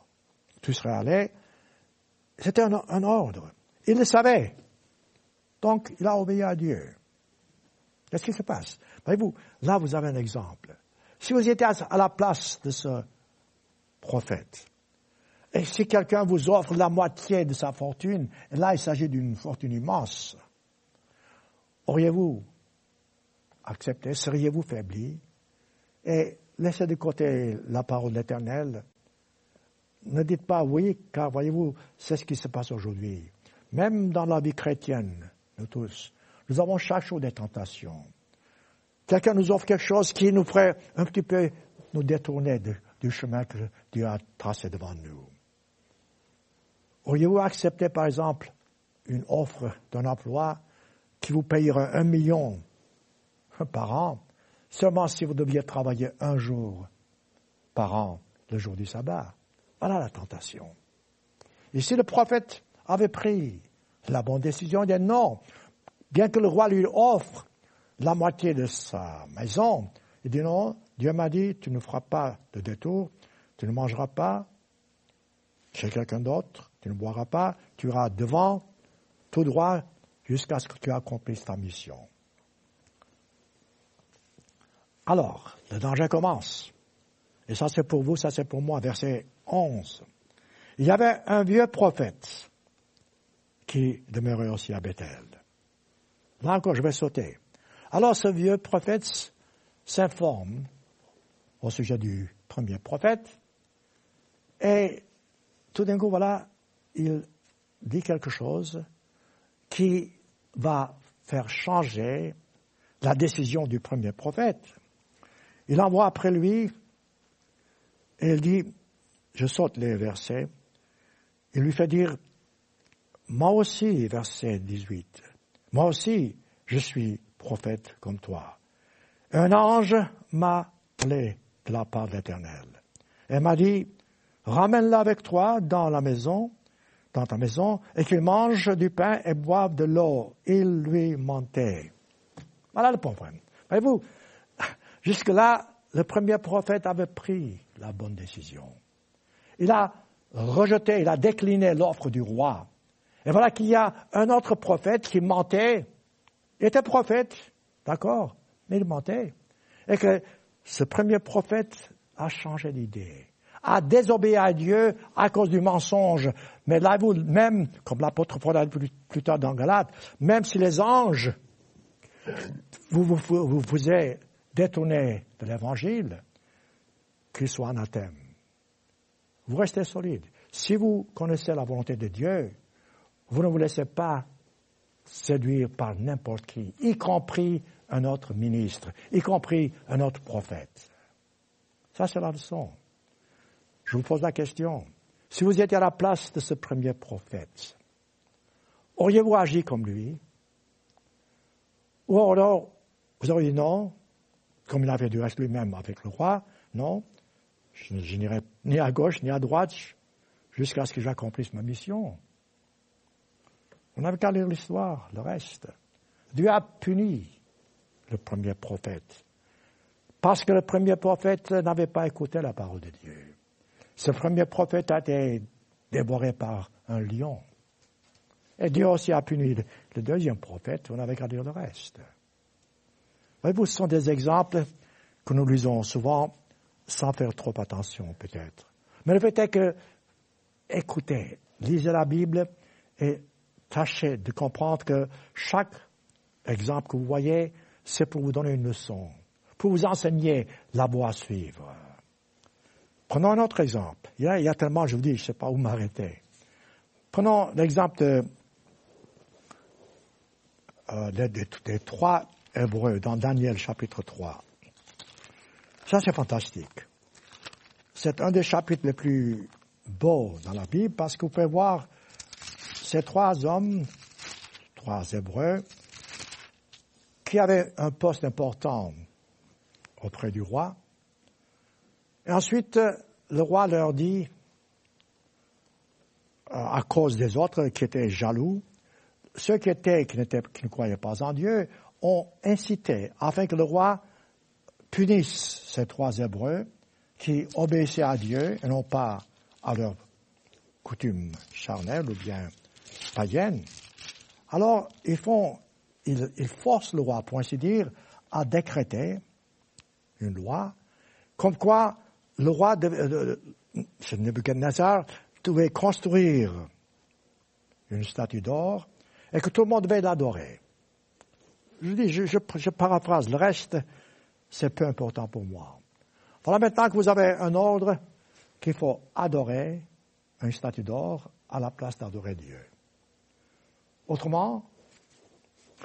tu serais allé. C'était un, ordre. Il le savait. Donc, il a obéi à Dieu. Qu'est-ce qui se passe? Voyez-vous, là, vous avez un exemple. Si vous étiez à la place de ce prophète, et si quelqu'un vous offre la moitié de sa fortune, et là, il s'agit d'une fortune immense, auriez-vous accepté? Seriez-vous faibli? Et laissez de côté la parole de l'Éternel ne dites pas oui, car voyez-vous, c'est ce qui se passe aujourd'hui. Même dans la vie chrétienne, nous tous, nous avons chaque jour des tentations. Quelqu'un nous offre quelque chose qui nous ferait un petit peu nous détourner du chemin que Dieu a tracé devant nous. Auriez-vous accepté, par exemple, une offre d'un emploi qui vous payerait un million par an, seulement si vous deviez travailler un jour par an, le jour du sabbat? Voilà la tentation. Si le prophète avait pris la bonne décision, il dit non, bien que le roi lui offre la moitié de sa maison, il dit non, Dieu m'a dit, tu ne feras pas de détour, tu ne mangeras pas chez quelqu'un d'autre, tu ne boiras pas, tu iras devant, tout droit, jusqu'à ce que tu accomplisses ta mission. Alors, le danger commence. Et ça c'est pour vous, ça c'est pour moi. Verset 11. Il y avait un vieux prophète qui demeurait aussi à Bethel. Là encore, je vais sauter. Alors ce vieux prophète s'informe au sujet du premier prophète et tout d'un coup, voilà, il dit quelque chose qui va faire changer la décision du premier prophète. Il envoie après lui et il dit, je saute les versets, il lui fait dire, moi aussi, verset 18, moi aussi, je suis prophète comme toi. Un ange m'a appelé de la part de l'Éternel et m'a dit, ramène-la avec toi dans la maison, dans ta maison, et qu'il mange du pain et boive de l'eau. Il lui mentait. Voilà le problème. Voyez-vous, jusque-là, le premier prophète avait pris la bonne décision. Il a rejeté, il a décliné l'offre du roi. Et voilà qu'il y a un autre prophète qui mentait. Il était prophète, d'accord, mais il mentait. Et que ce premier prophète a changé d'idée, a désobéi à Dieu à cause du mensonge. Mais là, vous, même, comme l'apôtre Paul a dit plus, tard dans Galate, même si les anges vous vous, vous, de l'évangile, qu'il soit anathème. Vous restez solide. Si vous connaissez la volonté de Dieu, vous ne vous laissez pas séduire par n'importe qui, y compris un autre ministre, y compris un autre prophète. Ça, c'est la leçon. Je vous pose la question. Si vous étiez à la place de ce premier prophète, auriez-vous agi comme lui? Ou alors, vous auriez dit non, comme il avait du reste lui-même avec le roi, non, je, n'irai ni à gauche ni à droite jusqu'à ce que j'accomplisse ma mission. On n'avait qu'à lire l'histoire, le reste. Dieu a puni le premier prophète. Parce que le premier prophète n'avait pas écouté la parole de Dieu. Ce premier prophète a été dévoré par un lion. Et Dieu aussi a puni le deuxième prophète, on n'avait qu'à dire le reste. Voyez-vous, ce sont des exemples que nous lisons souvent sans faire trop attention, peut-être. Mais le fait est que, écoutez, lisez la Bible et tâchez de comprendre que chaque exemple que vous voyez c'est pour vous donner une leçon, pour vous enseigner la voie à suivre. Prenons un autre exemple. Il y a, tellement, je vous dis, je ne sais pas où m'arrêter. Prenons l'exemple euh, des, trois Hébreux dans Daniel chapitre 3. Ça, c'est fantastique. C'est un des chapitres les plus beaux dans la Bible parce que vous pouvez voir ces trois hommes, trois Hébreux, qui avait un poste important auprès du roi. Et ensuite, le roi leur dit, euh, à cause des autres qui étaient jaloux, ceux qui étaient, qui, qui ne croyaient pas en Dieu, ont incité afin que le roi punisse ces trois Hébreux qui obéissaient à Dieu et non pas à leurs coutumes charnelles ou bien païennes. Alors, ils font il, force le roi, pour ainsi dire, à décréter une loi, comme quoi le roi, de, euh, Nebuchadnezzar, devait construire une statue d'or et que tout le monde devait l'adorer. Je dis, je, paraphrase, le reste, c'est peu important pour moi. Voilà maintenant que vous avez un ordre qu'il faut adorer une statue d'or à la place d'adorer Dieu. Autrement,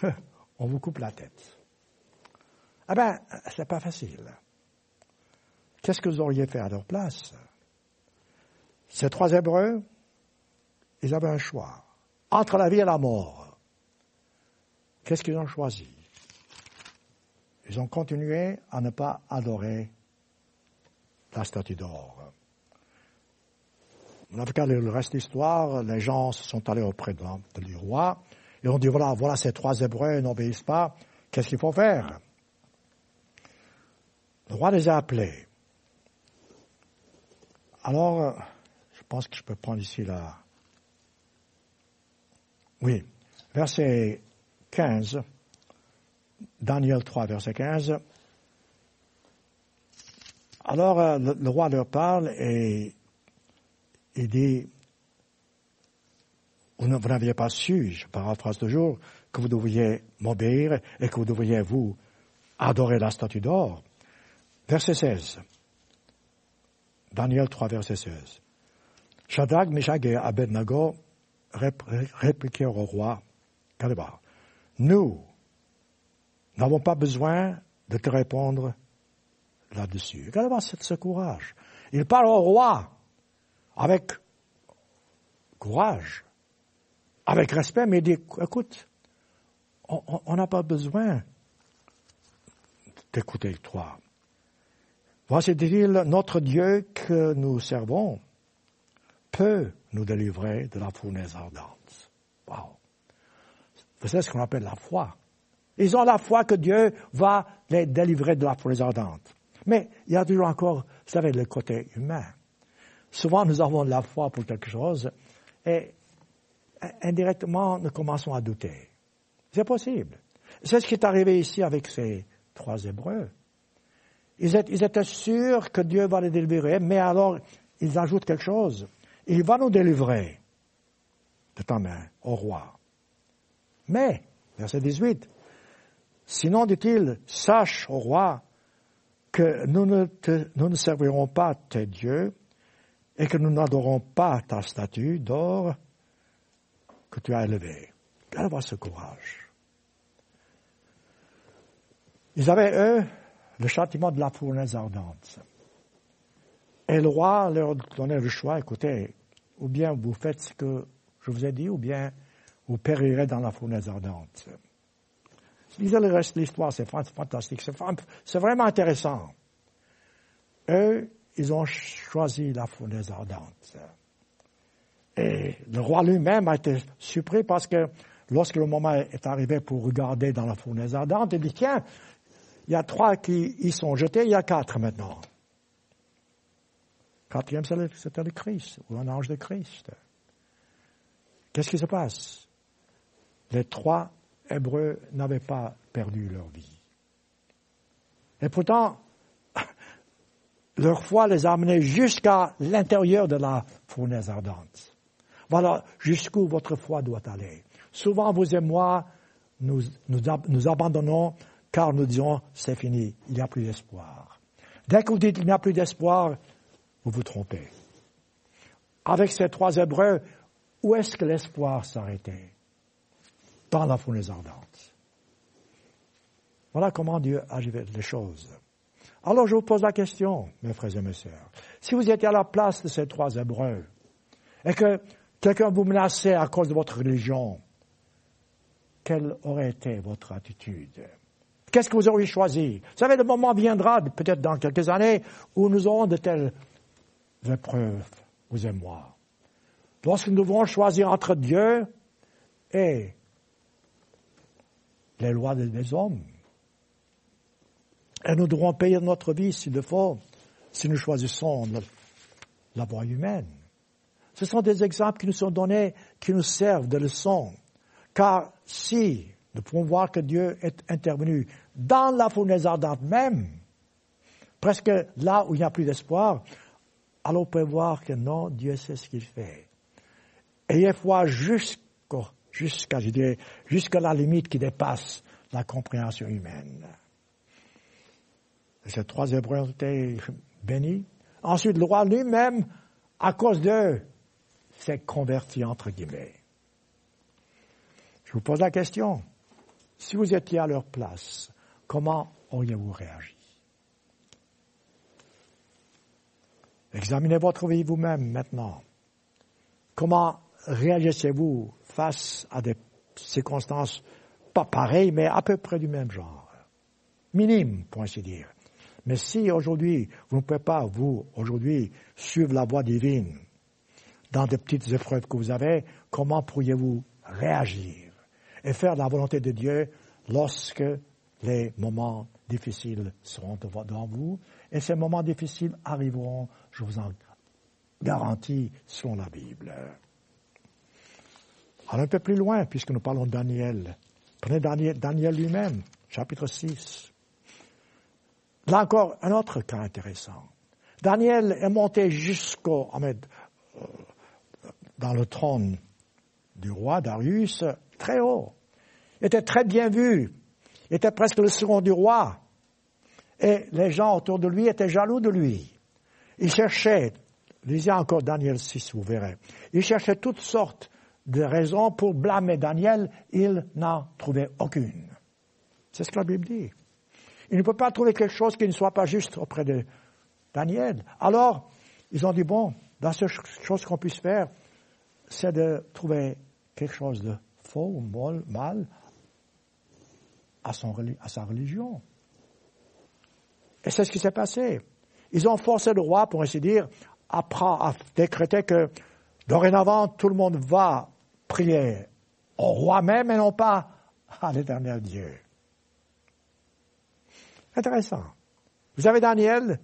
on vous coupe la tête. Ah ben, c'est pas facile. Qu'est-ce que vous auriez fait à leur place? Ces trois Hébreux, ils avaient un choix entre la vie et la mort. Qu'est-ce qu'ils ont choisi? Ils ont continué à ne pas adorer la statue d'or. On a regardé le reste de l'histoire, les gens se sont allés auprès du roi, et on dit, voilà, voilà, ces trois Hébreux n'obéissent pas, qu'est-ce qu'il faut faire? Le roi les a appelés. Alors, je pense que je peux prendre ici la... Oui, verset 15, Daniel 3, verset 15. Alors, euh, le roi leur parle et il dit, vous n'aviez pas su, je paraphrase toujours, que vous devriez m'obéir et que vous devriez vous adorer la statue d'or. Verset 16. Daniel 3, verset 16. Shadrach, Meshach et Abednego répliquèrent au roi, nous n'avons pas besoin de te répondre là-dessus. Regardez c'est ce courage. Il parle au roi avec courage avec respect, mais il dit, écoute, on n'a pas besoin d'écouter toi. Voici dit-il, notre Dieu que nous servons peut nous délivrer de la fournaise ardente. Wow. Savez ce qu'on appelle la foi? Ils ont la foi que Dieu va les délivrer de la ardente. Mais il y a toujours encore, vous savez, le côté humain. Souvent, nous avons de la foi pour quelque chose et indirectement, nous commençons à douter. C'est possible. C'est ce qui est arrivé ici avec ces trois Hébreux. Ils étaient, sûrs que Dieu va les délivrer, mais alors ils ajoutent quelque chose. Il va nous délivrer de ta main, au roi. Mais, verset 18, sinon, dit-il, sache, au roi, que nous ne, nous ne servirons pas tes dieux et que nous n'adorons pas ta statue d'or que tu as élevée. Quel avoir ce courage. Ils avaient, eux, le châtiment de la fournaise ardente. Et le roi leur donnait le choix, écoutez, ou bien vous faites ce que je vous ai dit, ou bien vous périrez dans la fournaise ardente. Lisez le reste de l'histoire, c'est fantastique, c'est vraiment intéressant. Eux, ils ont choisi la fournaise ardente. Et le roi lui-même a été surpris parce que lorsque le moment est arrivé pour regarder dans la fournaise ardente, il dit, tiens, il y a trois qui y sont jetés, il y a quatre maintenant. Quatrième, c'était le Christ, ou un ange de Christ. Qu'est-ce qui se passe? Les trois Hébreux n'avaient pas perdu leur vie. Et pourtant, leur foi les a jusqu'à l'intérieur de la fournaise ardente. Voilà jusqu'où votre foi doit aller. Souvent, vous et moi, nous, nous, abandonnons car nous disons c'est fini, il n'y a plus d'espoir. Dès que vous dites il n'y a plus d'espoir, vous vous trompez. Avec ces trois Hébreux, où est-ce que l'espoir s'arrêtait? Dans la fournaise ardente. Voilà comment Dieu agit les choses. Alors je vous pose la question, mes frères et mes sœurs. Si vous étiez à la place de ces trois Hébreux, et que quelqu'un vous menaçait à cause de votre religion, quelle aurait été votre attitude? Qu'est-ce que vous auriez choisi? Vous savez, le moment viendra, peut-être dans quelques années, où nous aurons de telles épreuves, vous et moi. Lorsque nous devons choisir entre Dieu et les lois des hommes. Et nous devrons payer notre vie s'il le faut, si nous choisissons la voie humaine. Ce sont des exemples qui nous sont donnés, qui nous servent de leçon. Car si nous pouvons voir que Dieu est intervenu dans la fournaise ardente même, presque là où il n'y a plus d'espoir, alors on peut voir que non, Dieu sait ce qu'il fait. Ayez foi jusqu'à, jusqu'à, la limite qui dépasse la compréhension humaine. ces trois Hébreux ont été bénis. Ensuite, le roi lui-même, à cause d'eux, s'est converti entre guillemets. Je vous pose la question. Si vous étiez à leur place, comment auriez-vous réagi? Examinez votre vie vous-même maintenant. Comment réagissez-vous face à des circonstances pas pareilles, mais à peu près du même genre Minime, pour ainsi dire. Mais si aujourd'hui, vous ne pouvez pas, vous, aujourd'hui, suivre la voie divine, dans des petites épreuves que vous avez, comment pourriez-vous réagir et faire la volonté de Dieu lorsque les moments difficiles seront devant vous? Et ces moments difficiles arriveront, je vous en garantis, selon la Bible. Alors un peu plus loin, puisque nous parlons de Daniel. Prenez Daniel, lui-même, chapitre 6. Là encore, un autre cas intéressant. Daniel est monté jusqu'au, dans le trône du roi Darius très haut. Il était très bien vu. Il était presque le second du roi. Et les gens autour de lui étaient jaloux de lui. Il cherchait, lisez encore Daniel 6, vous verrez, il cherchait toutes sortes de raisons pour blâmer Daniel. Il n'en trouvait aucune. C'est ce que la Bible dit. Il ne peut pas trouver quelque chose qui ne soit pas juste auprès de Daniel. Alors, ils ont dit, bon, la seule chose qu'on puisse faire, c'est de trouver quelque chose de faux ou mal à, son, à sa religion. Et c'est ce qui s'est passé. Ils ont forcé le roi, pour ainsi dire, à décréter que dorénavant, tout le monde va prier au roi même et non pas à l'éternel Dieu. Intéressant. Vous avez Daniel,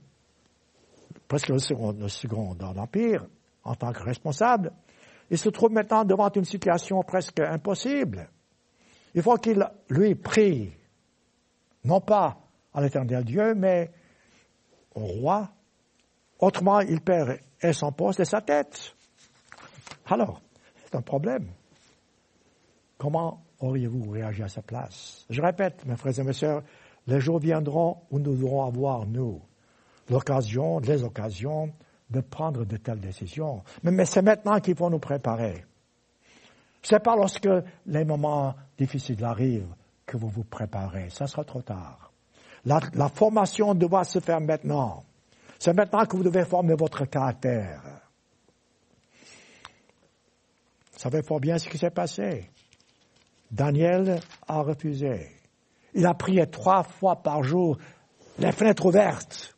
presque le second, le second dans l'Empire, en tant que responsable. Il se trouve maintenant devant une situation presque impossible. Il faut qu'il, lui, prie, non pas à l'éternel Dieu, mais au roi. Autrement, il perd et son poste et sa tête. Alors, c'est un problème. Comment auriez-vous réagi à sa place? Je répète, mes frères et mes sœurs, les jours viendront où nous devrons avoir, nous, l'occasion, les occasions de prendre de telles décisions. Mais, c'est maintenant qu'il faut nous préparer. C'est pas lorsque les moments difficiles arrivent que vous vous préparez. Ça sera trop tard. La, la formation doit se faire maintenant. C'est maintenant que vous devez former votre caractère. Vous savez fort bien ce qui s'est passé? Daniel a refusé. Il a prié trois fois par jour, les fenêtres ouvertes.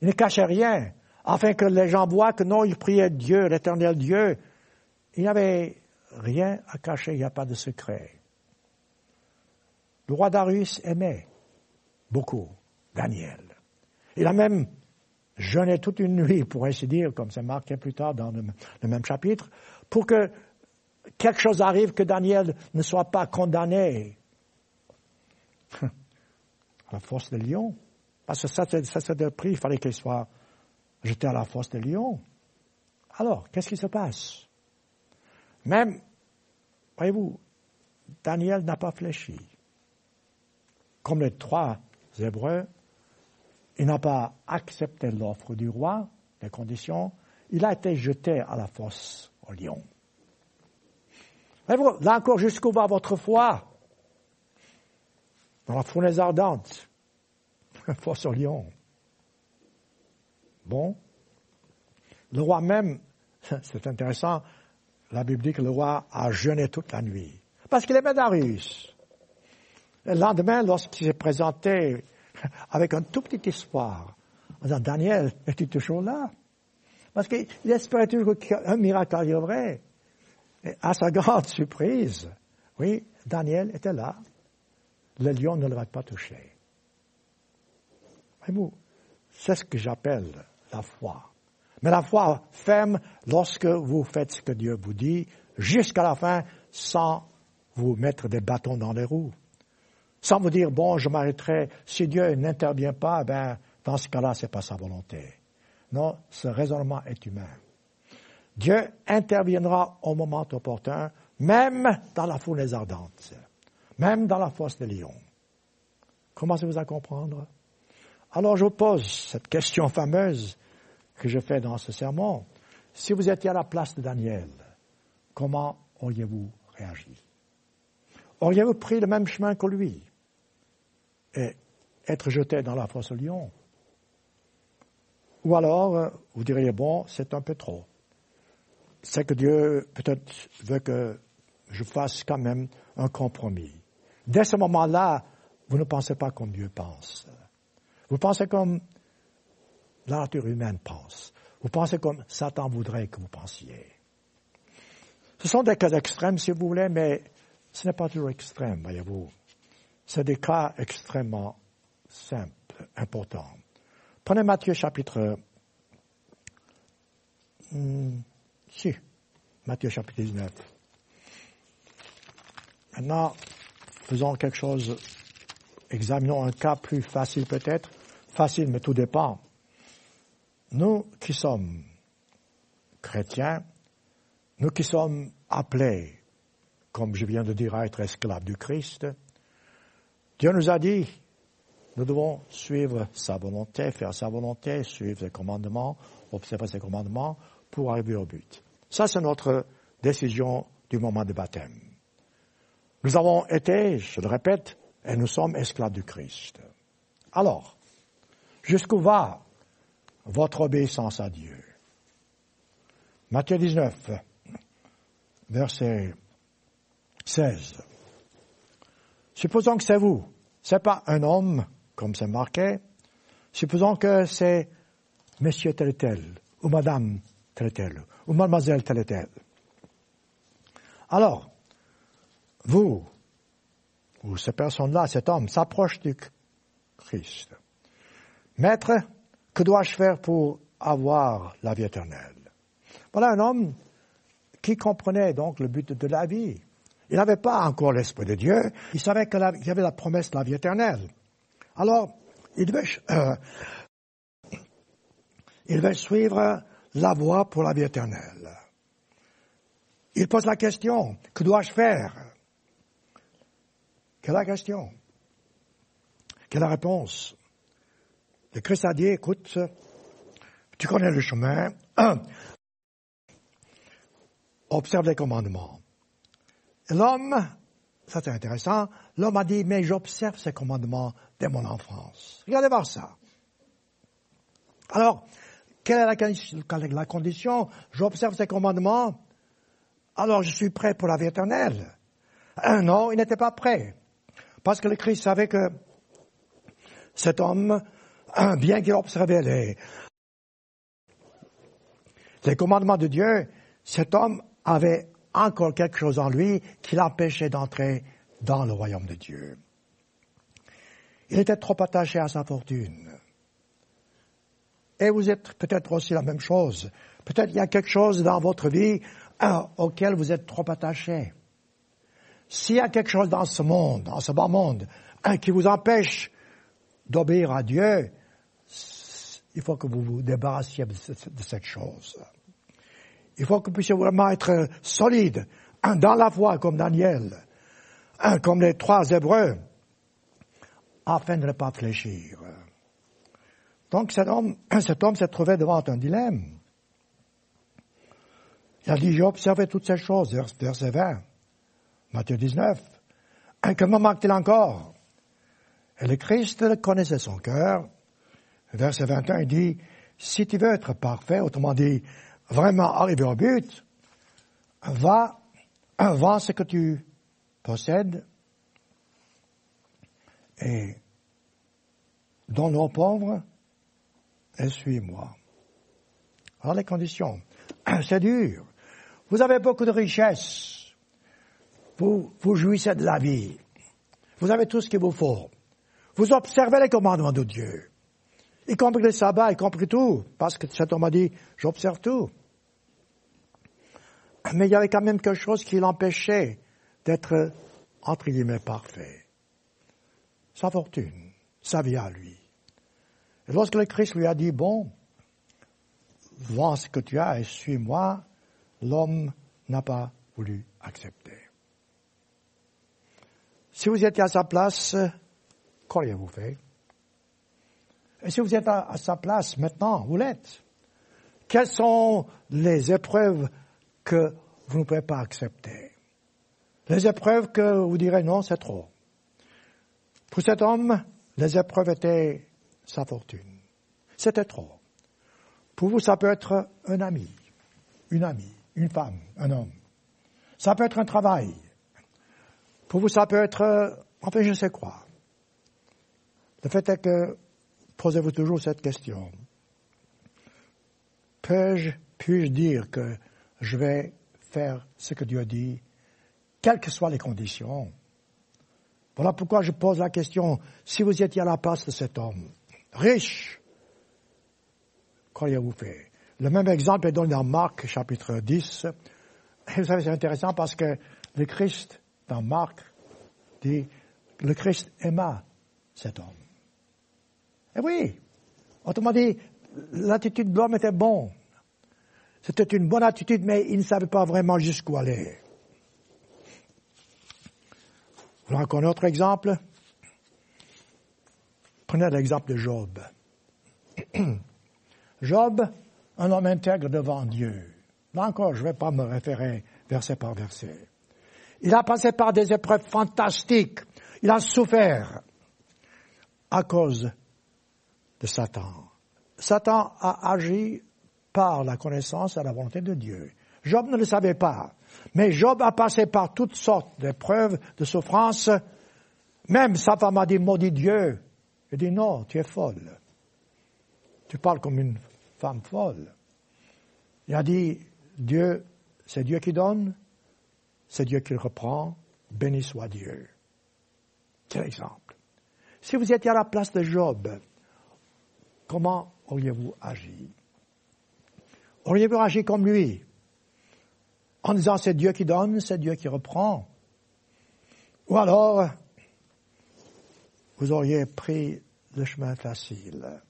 Il ne cachait rien, afin que les gens voient que non, il priait Dieu, l'éternel Dieu. Il n'y avait rien à cacher, il n'y a pas de secret. Le roi Darius aimait beaucoup Daniel. Il a même jeûné toute une nuit, pour ainsi dire, comme c'est marqué plus tard dans le, même chapitre, pour que quelque chose arrive, que Daniel ne soit pas condamné à la force de lion. Parce que ça, c'était le prix, il fallait qu'il soit jeté à la force de lion. Alors, qu'est-ce qui se passe? Même, voyez-vous, Daniel n'a pas fléchi. Comme les trois Hébreux, il n'a pas accepté l'offre du roi, les conditions, il a été jeté à la fosse au lion. Là encore, jusqu'où va votre foi Dans la fournaise ardente, fosse au lion. Bon. Le roi même, c'est intéressant, la Bible dit que le roi a jeûné toute la nuit. Parce qu'il aimait Darius. Le lendemain, lorsqu'il s'est présenté avec un tout petit espoir, en disant, Daniel, es-tu toujours là? Parce qu'il espérait toujours qu'un miracle arriverait. Et à sa grande surprise, oui, Daniel était là. Le lion ne l'avait pas touché. C'est ce que j'appelle la foi. Mais la foi ferme lorsque vous faites ce que Dieu vous dit jusqu'à la fin sans vous mettre des bâtons dans les roues. Sans vous dire, bon, je m'arrêterai. Si Dieu n'intervient pas, ben, dans ce cas-là, c'est pas sa volonté. Non, ce raisonnement est humain. Dieu interviendra au moment opportun, même dans la foule ardente, même dans la fosse des lions. Commencez-vous à comprendre? Alors je vous pose cette question fameuse que je fais dans ce sermon. Si vous étiez à la place de Daniel, comment auriez-vous réagi? Auriez-vous pris le même chemin que lui et être jeté dans la fosse au lion Ou alors, vous diriez, bon, c'est un peu trop. C'est que Dieu peut-être veut que je fasse quand même un compromis. Dès ce moment-là, vous ne pensez pas comme Dieu pense. Vous pensez comme la nature humaine pense. Vous pensez comme Satan voudrait que vous pensiez. Ce sont des cas extrêmes, si vous voulez, mais ce n'est pas toujours extrême, voyez-vous. C'est des cas extrêmement simples, importants. Prenez Matthieu chapitre... Hmm, si, Matthieu chapitre 19. Maintenant, faisons quelque chose, examinons un cas plus facile peut-être. Facile, mais tout dépend. Nous qui sommes chrétiens, nous qui sommes appelés, comme je viens de dire, à être esclaves du Christ, Dieu nous a dit, nous devons suivre sa volonté, faire sa volonté, suivre ses commandements, observer ses commandements pour arriver au but. Ça, c'est notre décision du moment de baptême. Nous avons été, je le répète, et nous sommes esclaves du Christ. Alors, jusqu'où va votre obéissance à Dieu? Matthieu 19, verset 16. Supposons que c'est vous. C'est pas un homme, comme c'est marqué. Supposons que c'est monsieur tel ou madame tel, ou mademoiselle tel et tel. Alors, vous, ou ces personnes-là, cet homme, s'approche du Christ. Maître, que dois-je faire pour avoir la vie éternelle? Voilà un homme qui comprenait donc le but de la vie. Il n'avait pas encore l'Esprit de Dieu, il savait qu'il y avait la promesse de la vie éternelle. Alors, il devait, euh, il devait suivre la voie pour la vie éternelle. Il pose la question, que dois-je faire? Quelle est la question? Quelle est la réponse? Le Christ a dit, écoute, tu connais le chemin, observe les commandements. L'homme, ça c'est intéressant, l'homme a dit, mais j'observe ces commandements dès mon enfance. Regardez voir ça. Alors, quelle est la, condition? J'observe ces commandements, alors je suis prêt pour la vie éternelle. Un non, il n'était pas prêt. Parce que le Christ savait que cet homme, bien qu'il observait les commandements de Dieu, cet homme avait encore quelque chose en lui qui l'empêchait d'entrer dans le royaume de Dieu. Il était trop attaché à sa fortune. Et vous êtes peut-être aussi la même chose. Peut-être il y a quelque chose dans votre vie auquel vous êtes trop attaché. S'il y a quelque chose dans ce monde, dans ce bas monde, qui vous empêche d'obéir à Dieu, il faut que vous vous débarrassiez de cette chose. Il faut que vous puissiez vraiment être solide dans la foi comme Daniel, comme les trois Hébreux, afin de ne pas fléchir. Donc cet homme, cet homme s'est trouvé devant un dilemme. Il a dit, j'ai observé toutes ces choses, verset 20, Matthieu 19. Que me manque-t-il encore? Et le Christ connaissait son cœur. Verset 21, il dit, si tu veux être parfait, autrement dit, vraiment arriver au but, va, vends ce que tu possèdes et donne aux pauvres et suis-moi. Alors les conditions, c'est dur. Vous avez beaucoup de richesses. Vous, vous jouissez de la vie. Vous avez tout ce qu'il vous faut. Vous observez les commandements de Dieu. Y compris le sabbat, y compris tout. Parce que cet homme a dit, j'observe tout. Mais il y avait quand même quelque chose qui l'empêchait d'être, entre guillemets, parfait. Sa fortune, sa vie à lui. Et lorsque le Christ lui a dit, bon, vois ce que tu as et suis-moi, l'homme n'a pas voulu accepter. Si vous étiez à sa place, qu'auriez-vous fait? Et si vous êtes à, sa place maintenant, vous l'êtes. Quelles sont les épreuves que vous ne pouvez pas accepter? Les épreuves que vous direz non, c'est trop. Pour cet homme, les épreuves étaient sa fortune. C'était trop. Pour vous, ça peut être un ami, une amie, une femme, un homme. Ça peut être un travail. Pour vous, ça peut être, enfin, je sais quoi. Le fait est que, posez-vous toujours cette question. Peux-je, puis-je dire que je vais faire ce que Dieu dit, quelles que soient les conditions? Voilà pourquoi je pose la question, si vous étiez à la place de cet homme, riche, qu'auriez-vous fait Le même exemple est donné dans Marc chapitre 10. Et vous savez, c'est intéressant parce que le Christ, dans Marc, dit, le Christ aima cet homme. Et oui, autrement dit, l'attitude de l'homme était bonne. C'était une bonne attitude, mais il ne savait pas vraiment jusqu'où aller. Voulez encore un autre exemple? Prenez l'exemple de Job. Job, un homme intègre devant Dieu. Là encore, je ne vais pas me référer verset par verset. Il a passé par des épreuves fantastiques. Il a souffert à cause de Satan. Satan a agi par la connaissance et la volonté de Dieu. Job ne le savait pas. Mais Job a passé par toutes sortes d'épreuves, de souffrances. Même sa femme a dit, maudit Dieu. Il dit, non, tu es folle. Tu parles comme une femme folle. Il a dit, Dieu, c'est Dieu qui donne, c'est Dieu qui reprend, béni soit Dieu. Quel exemple. Si vous étiez à la place de Job, comment auriez-vous agi? Auriez-vous agi comme lui? En disant c'est Dieu qui donne, c'est Dieu qui reprend Ou alors, vous auriez pris le chemin facile.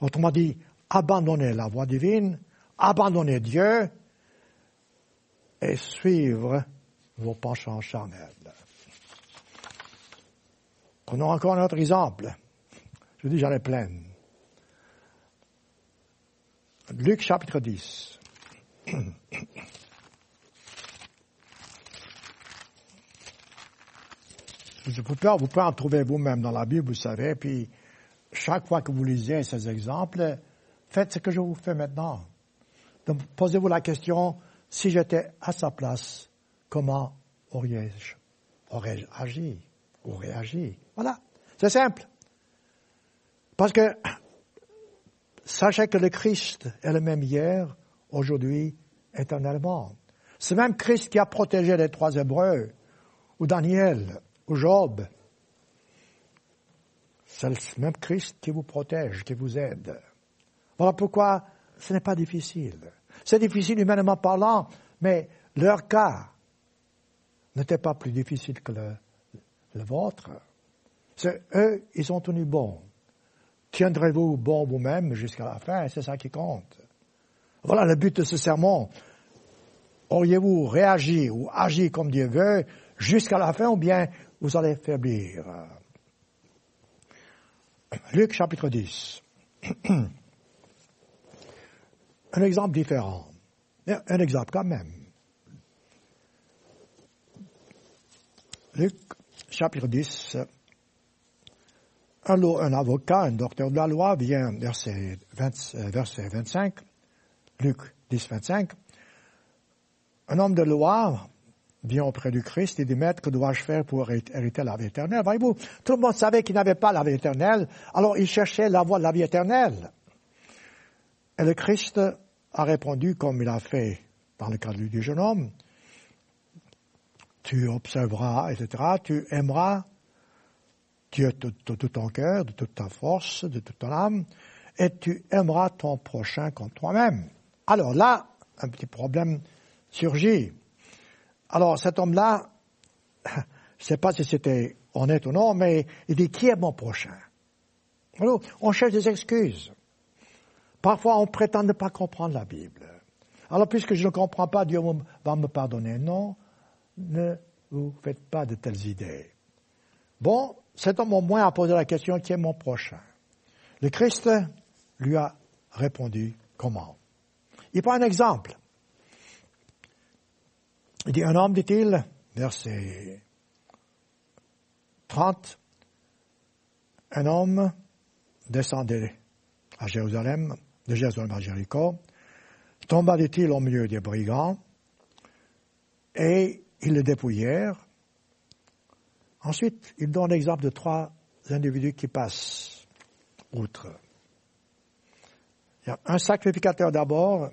Autrement dit, abandonner la voie divine, abandonner Dieu et suivre vos penchants charnels. Prenons encore un autre exemple. Je dis, j'en ai plein. Luc chapitre 10. Vous pouvez, en trouver vous-même dans la Bible, vous savez, puis chaque fois que vous lisez ces exemples, faites ce que je vous fais maintenant. Donc, posez-vous la question, si j'étais à sa place, comment aurais-je aurais agi ou réagi? Voilà, c'est simple. Parce que sachez que le Christ est le même hier, aujourd'hui, éternellement. C'est même Christ qui a protégé les trois Hébreux, ou Daniel, Job. C'est le même Christ qui vous protège, qui vous aide. Voilà pourquoi ce n'est pas difficile. C'est difficile humainement parlant, mais leur cas n'était pas plus difficile que le, le vôtre. C'est eux, ils sont tenus bons. Tiendrez-vous bon vous-même jusqu'à la fin, c'est ça qui compte. Voilà le but de ce sermon. Auriez-vous réagi ou agi comme Dieu veut jusqu'à la fin ou bien vous allez faiblir Luc chapitre 10. Un exemple différent. Un exemple quand même. Luc chapitre 10. Un, avocat, un docteur de la loi vient, verset, 20, euh, verset 25, Luc 10, 25. Un homme de loi vient auprès du Christ et dit, Maître, que dois-je faire pour hériter la vie éternelle? Voyez-vous, tout le monde savait qu'il n'avait pas la vie éternelle, alors il cherchait la voie de la vie éternelle. Et le Christ a répondu comme il a fait dans le cas du jeune homme. Tu observeras, etc. Tu aimeras Dieu de, tout ton cœur, de toute ta force, de toute ton âme, et tu aimeras ton prochain comme toi-même. Alors là, un petit problème surgit. Alors cet homme-là, je ne sais pas si c'était honnête ou non, mais il dit, qui est mon prochain? Alors, on cherche des excuses. Parfois, on prétend ne pas comprendre la Bible. Alors, puisque je ne comprends pas, Dieu va me pardonner. Non, ne vous faites pas de telles idées. Bon, cet homme au moins a posé la question, qui est mon prochain? Le Christ lui a répondu, comment? Il prend un exemple. Il dit, un homme, dit-il, verset 30, un homme descendait à Jérusalem, de Jérusalem à Jéricho, tomba, dit-il, au milieu des brigands, et ils le dépouillèrent, Ensuite, il donne l'exemple de trois individus qui passent outre. Il y a un sacrificateur d'abord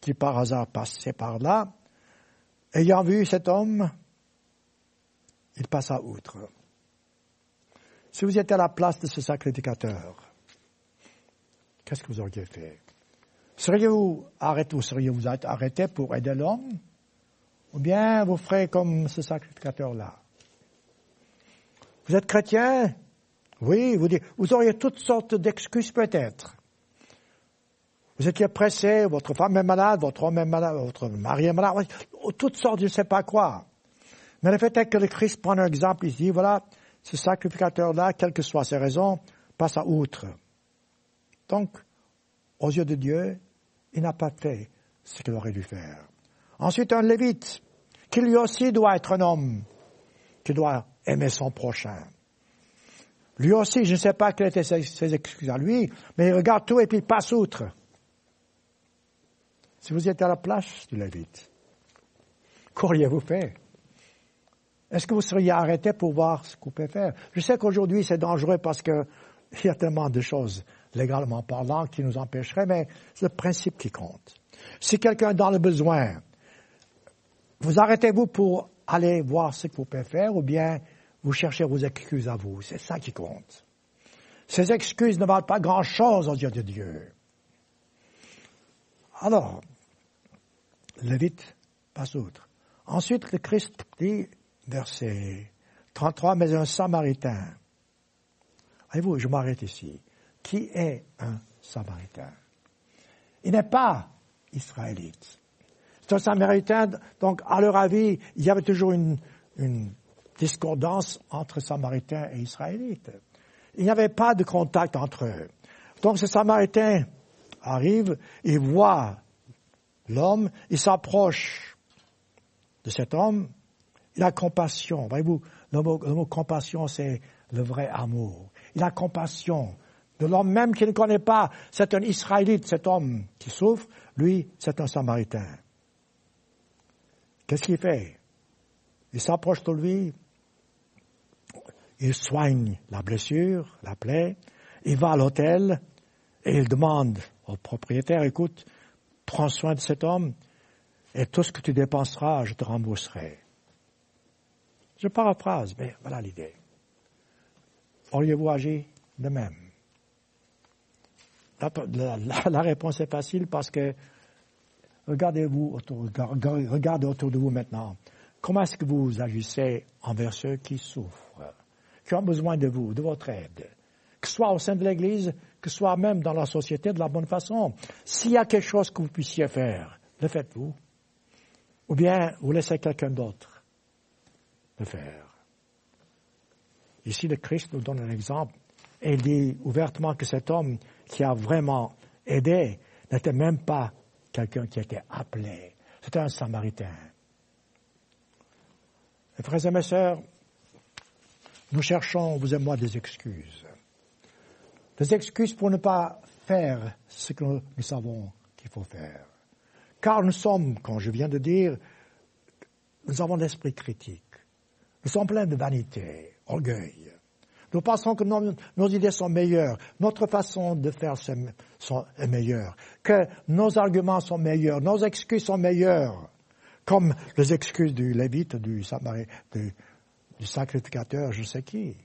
qui par hasard passait par là. Ayant vu cet homme, il passa outre. Si vous étiez à la place de ce sacrificateur, qu'est-ce que vous auriez fait? Seriez-vous arrêté ou seriez-vous arrêté pour aider l'homme? Ou bien vous ferez comme ce sacrificateur-là? Vous êtes chrétien? Oui, vous, vous auriez toutes sortes d'excuses peut-être. Vous étiez pressé, votre femme est malade, votre homme est malade, votre mari est malade, toutes sortes, je ne sais pas quoi. Mais le fait est que le Christ prend un exemple, il dit, voilà, ce sacrificateur-là, quelles que soient ses raisons, passe à outre. Donc, aux yeux de Dieu, il n'a pas fait ce qu'il aurait dû faire. Ensuite, un lévite, qui lui aussi doit être un homme, qui doit aimer son prochain. Lui aussi, je ne sais pas quelles étaient ses, excuses à lui, mais il regarde tout et puis il passe outre. Si vous étiez à la place du Lévite, qu'auriez-vous fait? Est-ce que vous seriez arrêté pour voir ce vous pouvez faire? Je sais qu'aujourd'hui c'est dangereux parce qu'il y a tellement de choses, légalement parlant, qui nous empêcheraient, mais c'est le principe qui compte. Si quelqu'un est dans le besoin, vous arrêtez-vous pour aller voir ce que vous pouvez faire ou bien vous cherchez vos excuses à vous? C'est ça qui compte. Ces excuses ne valent pas grand-chose aux yeux de Dieu. Alors, Lévite passe outre. Ensuite, le Christ dit, verset 33, mais un Samaritain. Voyez-vous, je m'arrête ici. Qui est un Samaritain? Il n'est pas israélite. C'est un Samaritain, donc à leur avis, il y avait toujours une, discordance entre Samaritains et Israélites. Il n'y avait pas de contact entre eux. Donc ce Samaritain arrive, il voit l'homme, il s'approche de cet homme, il a compassion. Voyez-vous, le mot, compassion, c'est le vrai amour. Il a compassion de l'homme même qu'il ne connaît pas. C'est un Israélite, cet homme qui souffre. Lui, c'est un Samaritain. Qu'est-ce qu'il fait? Il s'approche de lui, il soigne la blessure, la plaie, il va à l'hôtel et il demande au propriétaire, écoute, prends soin de cet homme et tout ce que tu dépenseras, je te rembourserai. Je paraphrase, mais voilà l'idée. Auriez-vous agi de même? La, réponse est facile parce que regardez-vous autour, regardez autour de vous maintenant. Comment est-ce que vous agissez envers ceux qui souffrent, qui ont besoin de vous, de votre aide, que ce soit au sein de l'Église, que ce soit même dans la société de la bonne façon. S'il y a quelque chose que vous puissiez faire, le faites-vous. Ou bien vous laissez quelqu'un d'autre le faire. Ici, le Christ nous donne un exemple et il dit ouvertement que cet homme qui a vraiment aidé n'était même pas quelqu'un qui était appelé. C'était un Samaritain. Mes frères et mes sœurs, nous cherchons, vous et moi, des excuses. Des excuses pour ne pas faire ce que nous savons qu'il faut faire. Car nous sommes, comme je viens de dire, nous avons l'esprit critique. Nous sommes pleins de vanité, orgueil. Nous pensons que nos, idées sont meilleures, notre façon de faire est meilleure, que nos arguments sont meilleurs, nos excuses sont meilleures, comme les excuses du Lévite, du, du, du sacrificateur, je sais qui.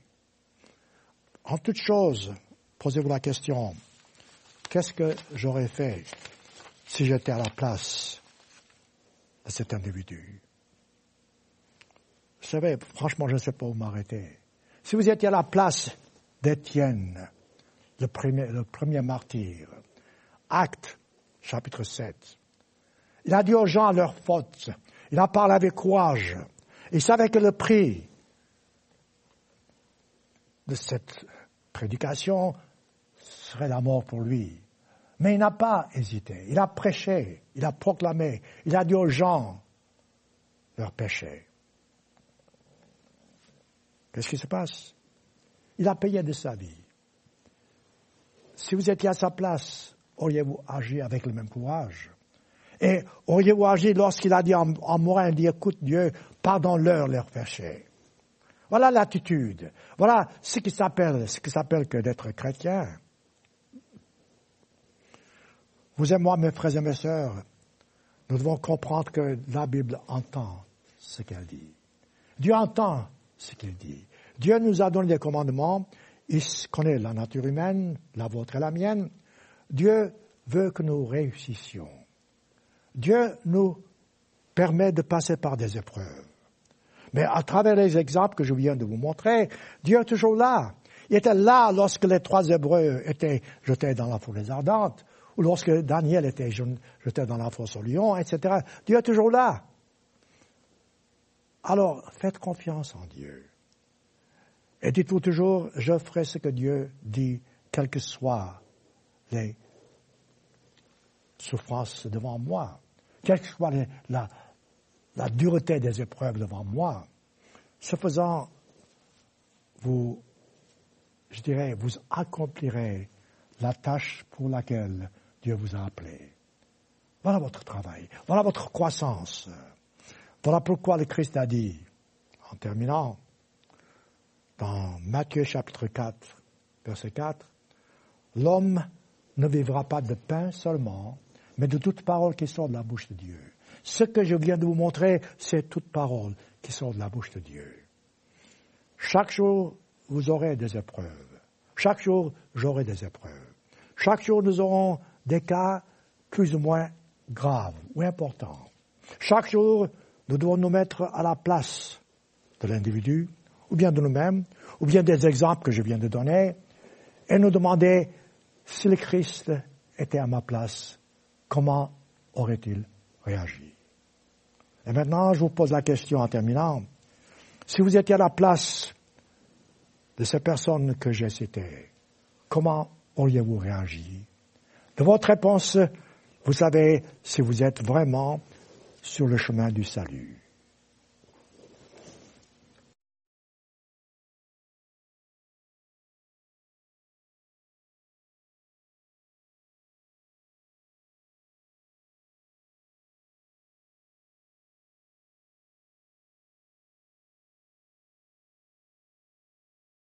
En toute chose, posez-vous la question, qu'est-ce que j'aurais fait si j'étais à la place de cet individu? Vous savez, franchement, je ne sais pas où m'arrêter. Si vous étiez à la place d'Étienne, le premier, martyr, acte chapitre 7, il a dit aux gens leurs fautes, il a parlé avec courage, il savait que le prix de cette prédication serait la mort pour lui. Mais il n'a pas hésité, il a prêché, il a proclamé, il a dit aux gens leurs péchés. Qu'est-ce qui se passe? Il a payé de sa vie. Si vous étiez à sa place, auriez-vous agi avec le même courage? Et auriez-vous agi lorsqu'il a dit en, mourant, il dit, écoute Dieu, pardonne-leur leurs péchés. Voilà l'attitude. Voilà ce qui s'appelle, ce qui s'appelle que d'être chrétien. Vous et moi, mes frères et mes sœurs, nous devons comprendre que la Bible entend ce qu'elle dit. Dieu entend ce qu'il dit. Dieu nous a donné des commandements, il connaît la nature humaine, la vôtre et la mienne. Dieu veut que nous réussissions. Dieu nous permet de passer par des épreuves. Mais à travers les exemples que je viens de vous montrer, Dieu est toujours là. Il était là lorsque les trois Hébreux étaient jetés dans la forêt ardente, lorsque Daniel était jeté dans la fosse au lion, etc. Dieu est toujours là. Alors, faites confiance en Dieu. Et dites-vous toujours, je ferai ce que Dieu dit, quelles que soient les souffrances devant moi, quelle que soit la, la dureté des épreuves devant moi. Ce faisant, vous, je dirais, vous accomplirez la tâche pour laquelle Dieu vous a appelé. Voilà votre travail, voilà votre croissance. Voilà pourquoi le Christ a dit, en terminant, dans Matthieu chapitre 4, verset 4, L'homme ne vivra pas de pain seulement, mais de toute parole qui sort de la bouche de Dieu. Ce que je viens de vous montrer, c'est toute parole qui sort de la bouche de Dieu. Chaque jour, vous aurez des épreuves. Chaque jour, j'aurai des épreuves. Chaque jour, nous aurons des cas plus ou moins graves ou importants. Chaque jour, nous devons nous mettre à la place de l'individu, ou bien de nous-mêmes, ou bien des exemples que je viens de donner, et nous demander si le Christ était à ma place, comment aurait-il réagi? Et maintenant, je vous pose la question en terminant. Si vous étiez à la place de ces personnes que j'ai citées, comment auriez-vous réagi? De votre réponse, vous savez si vous êtes vraiment sur le chemin du salut.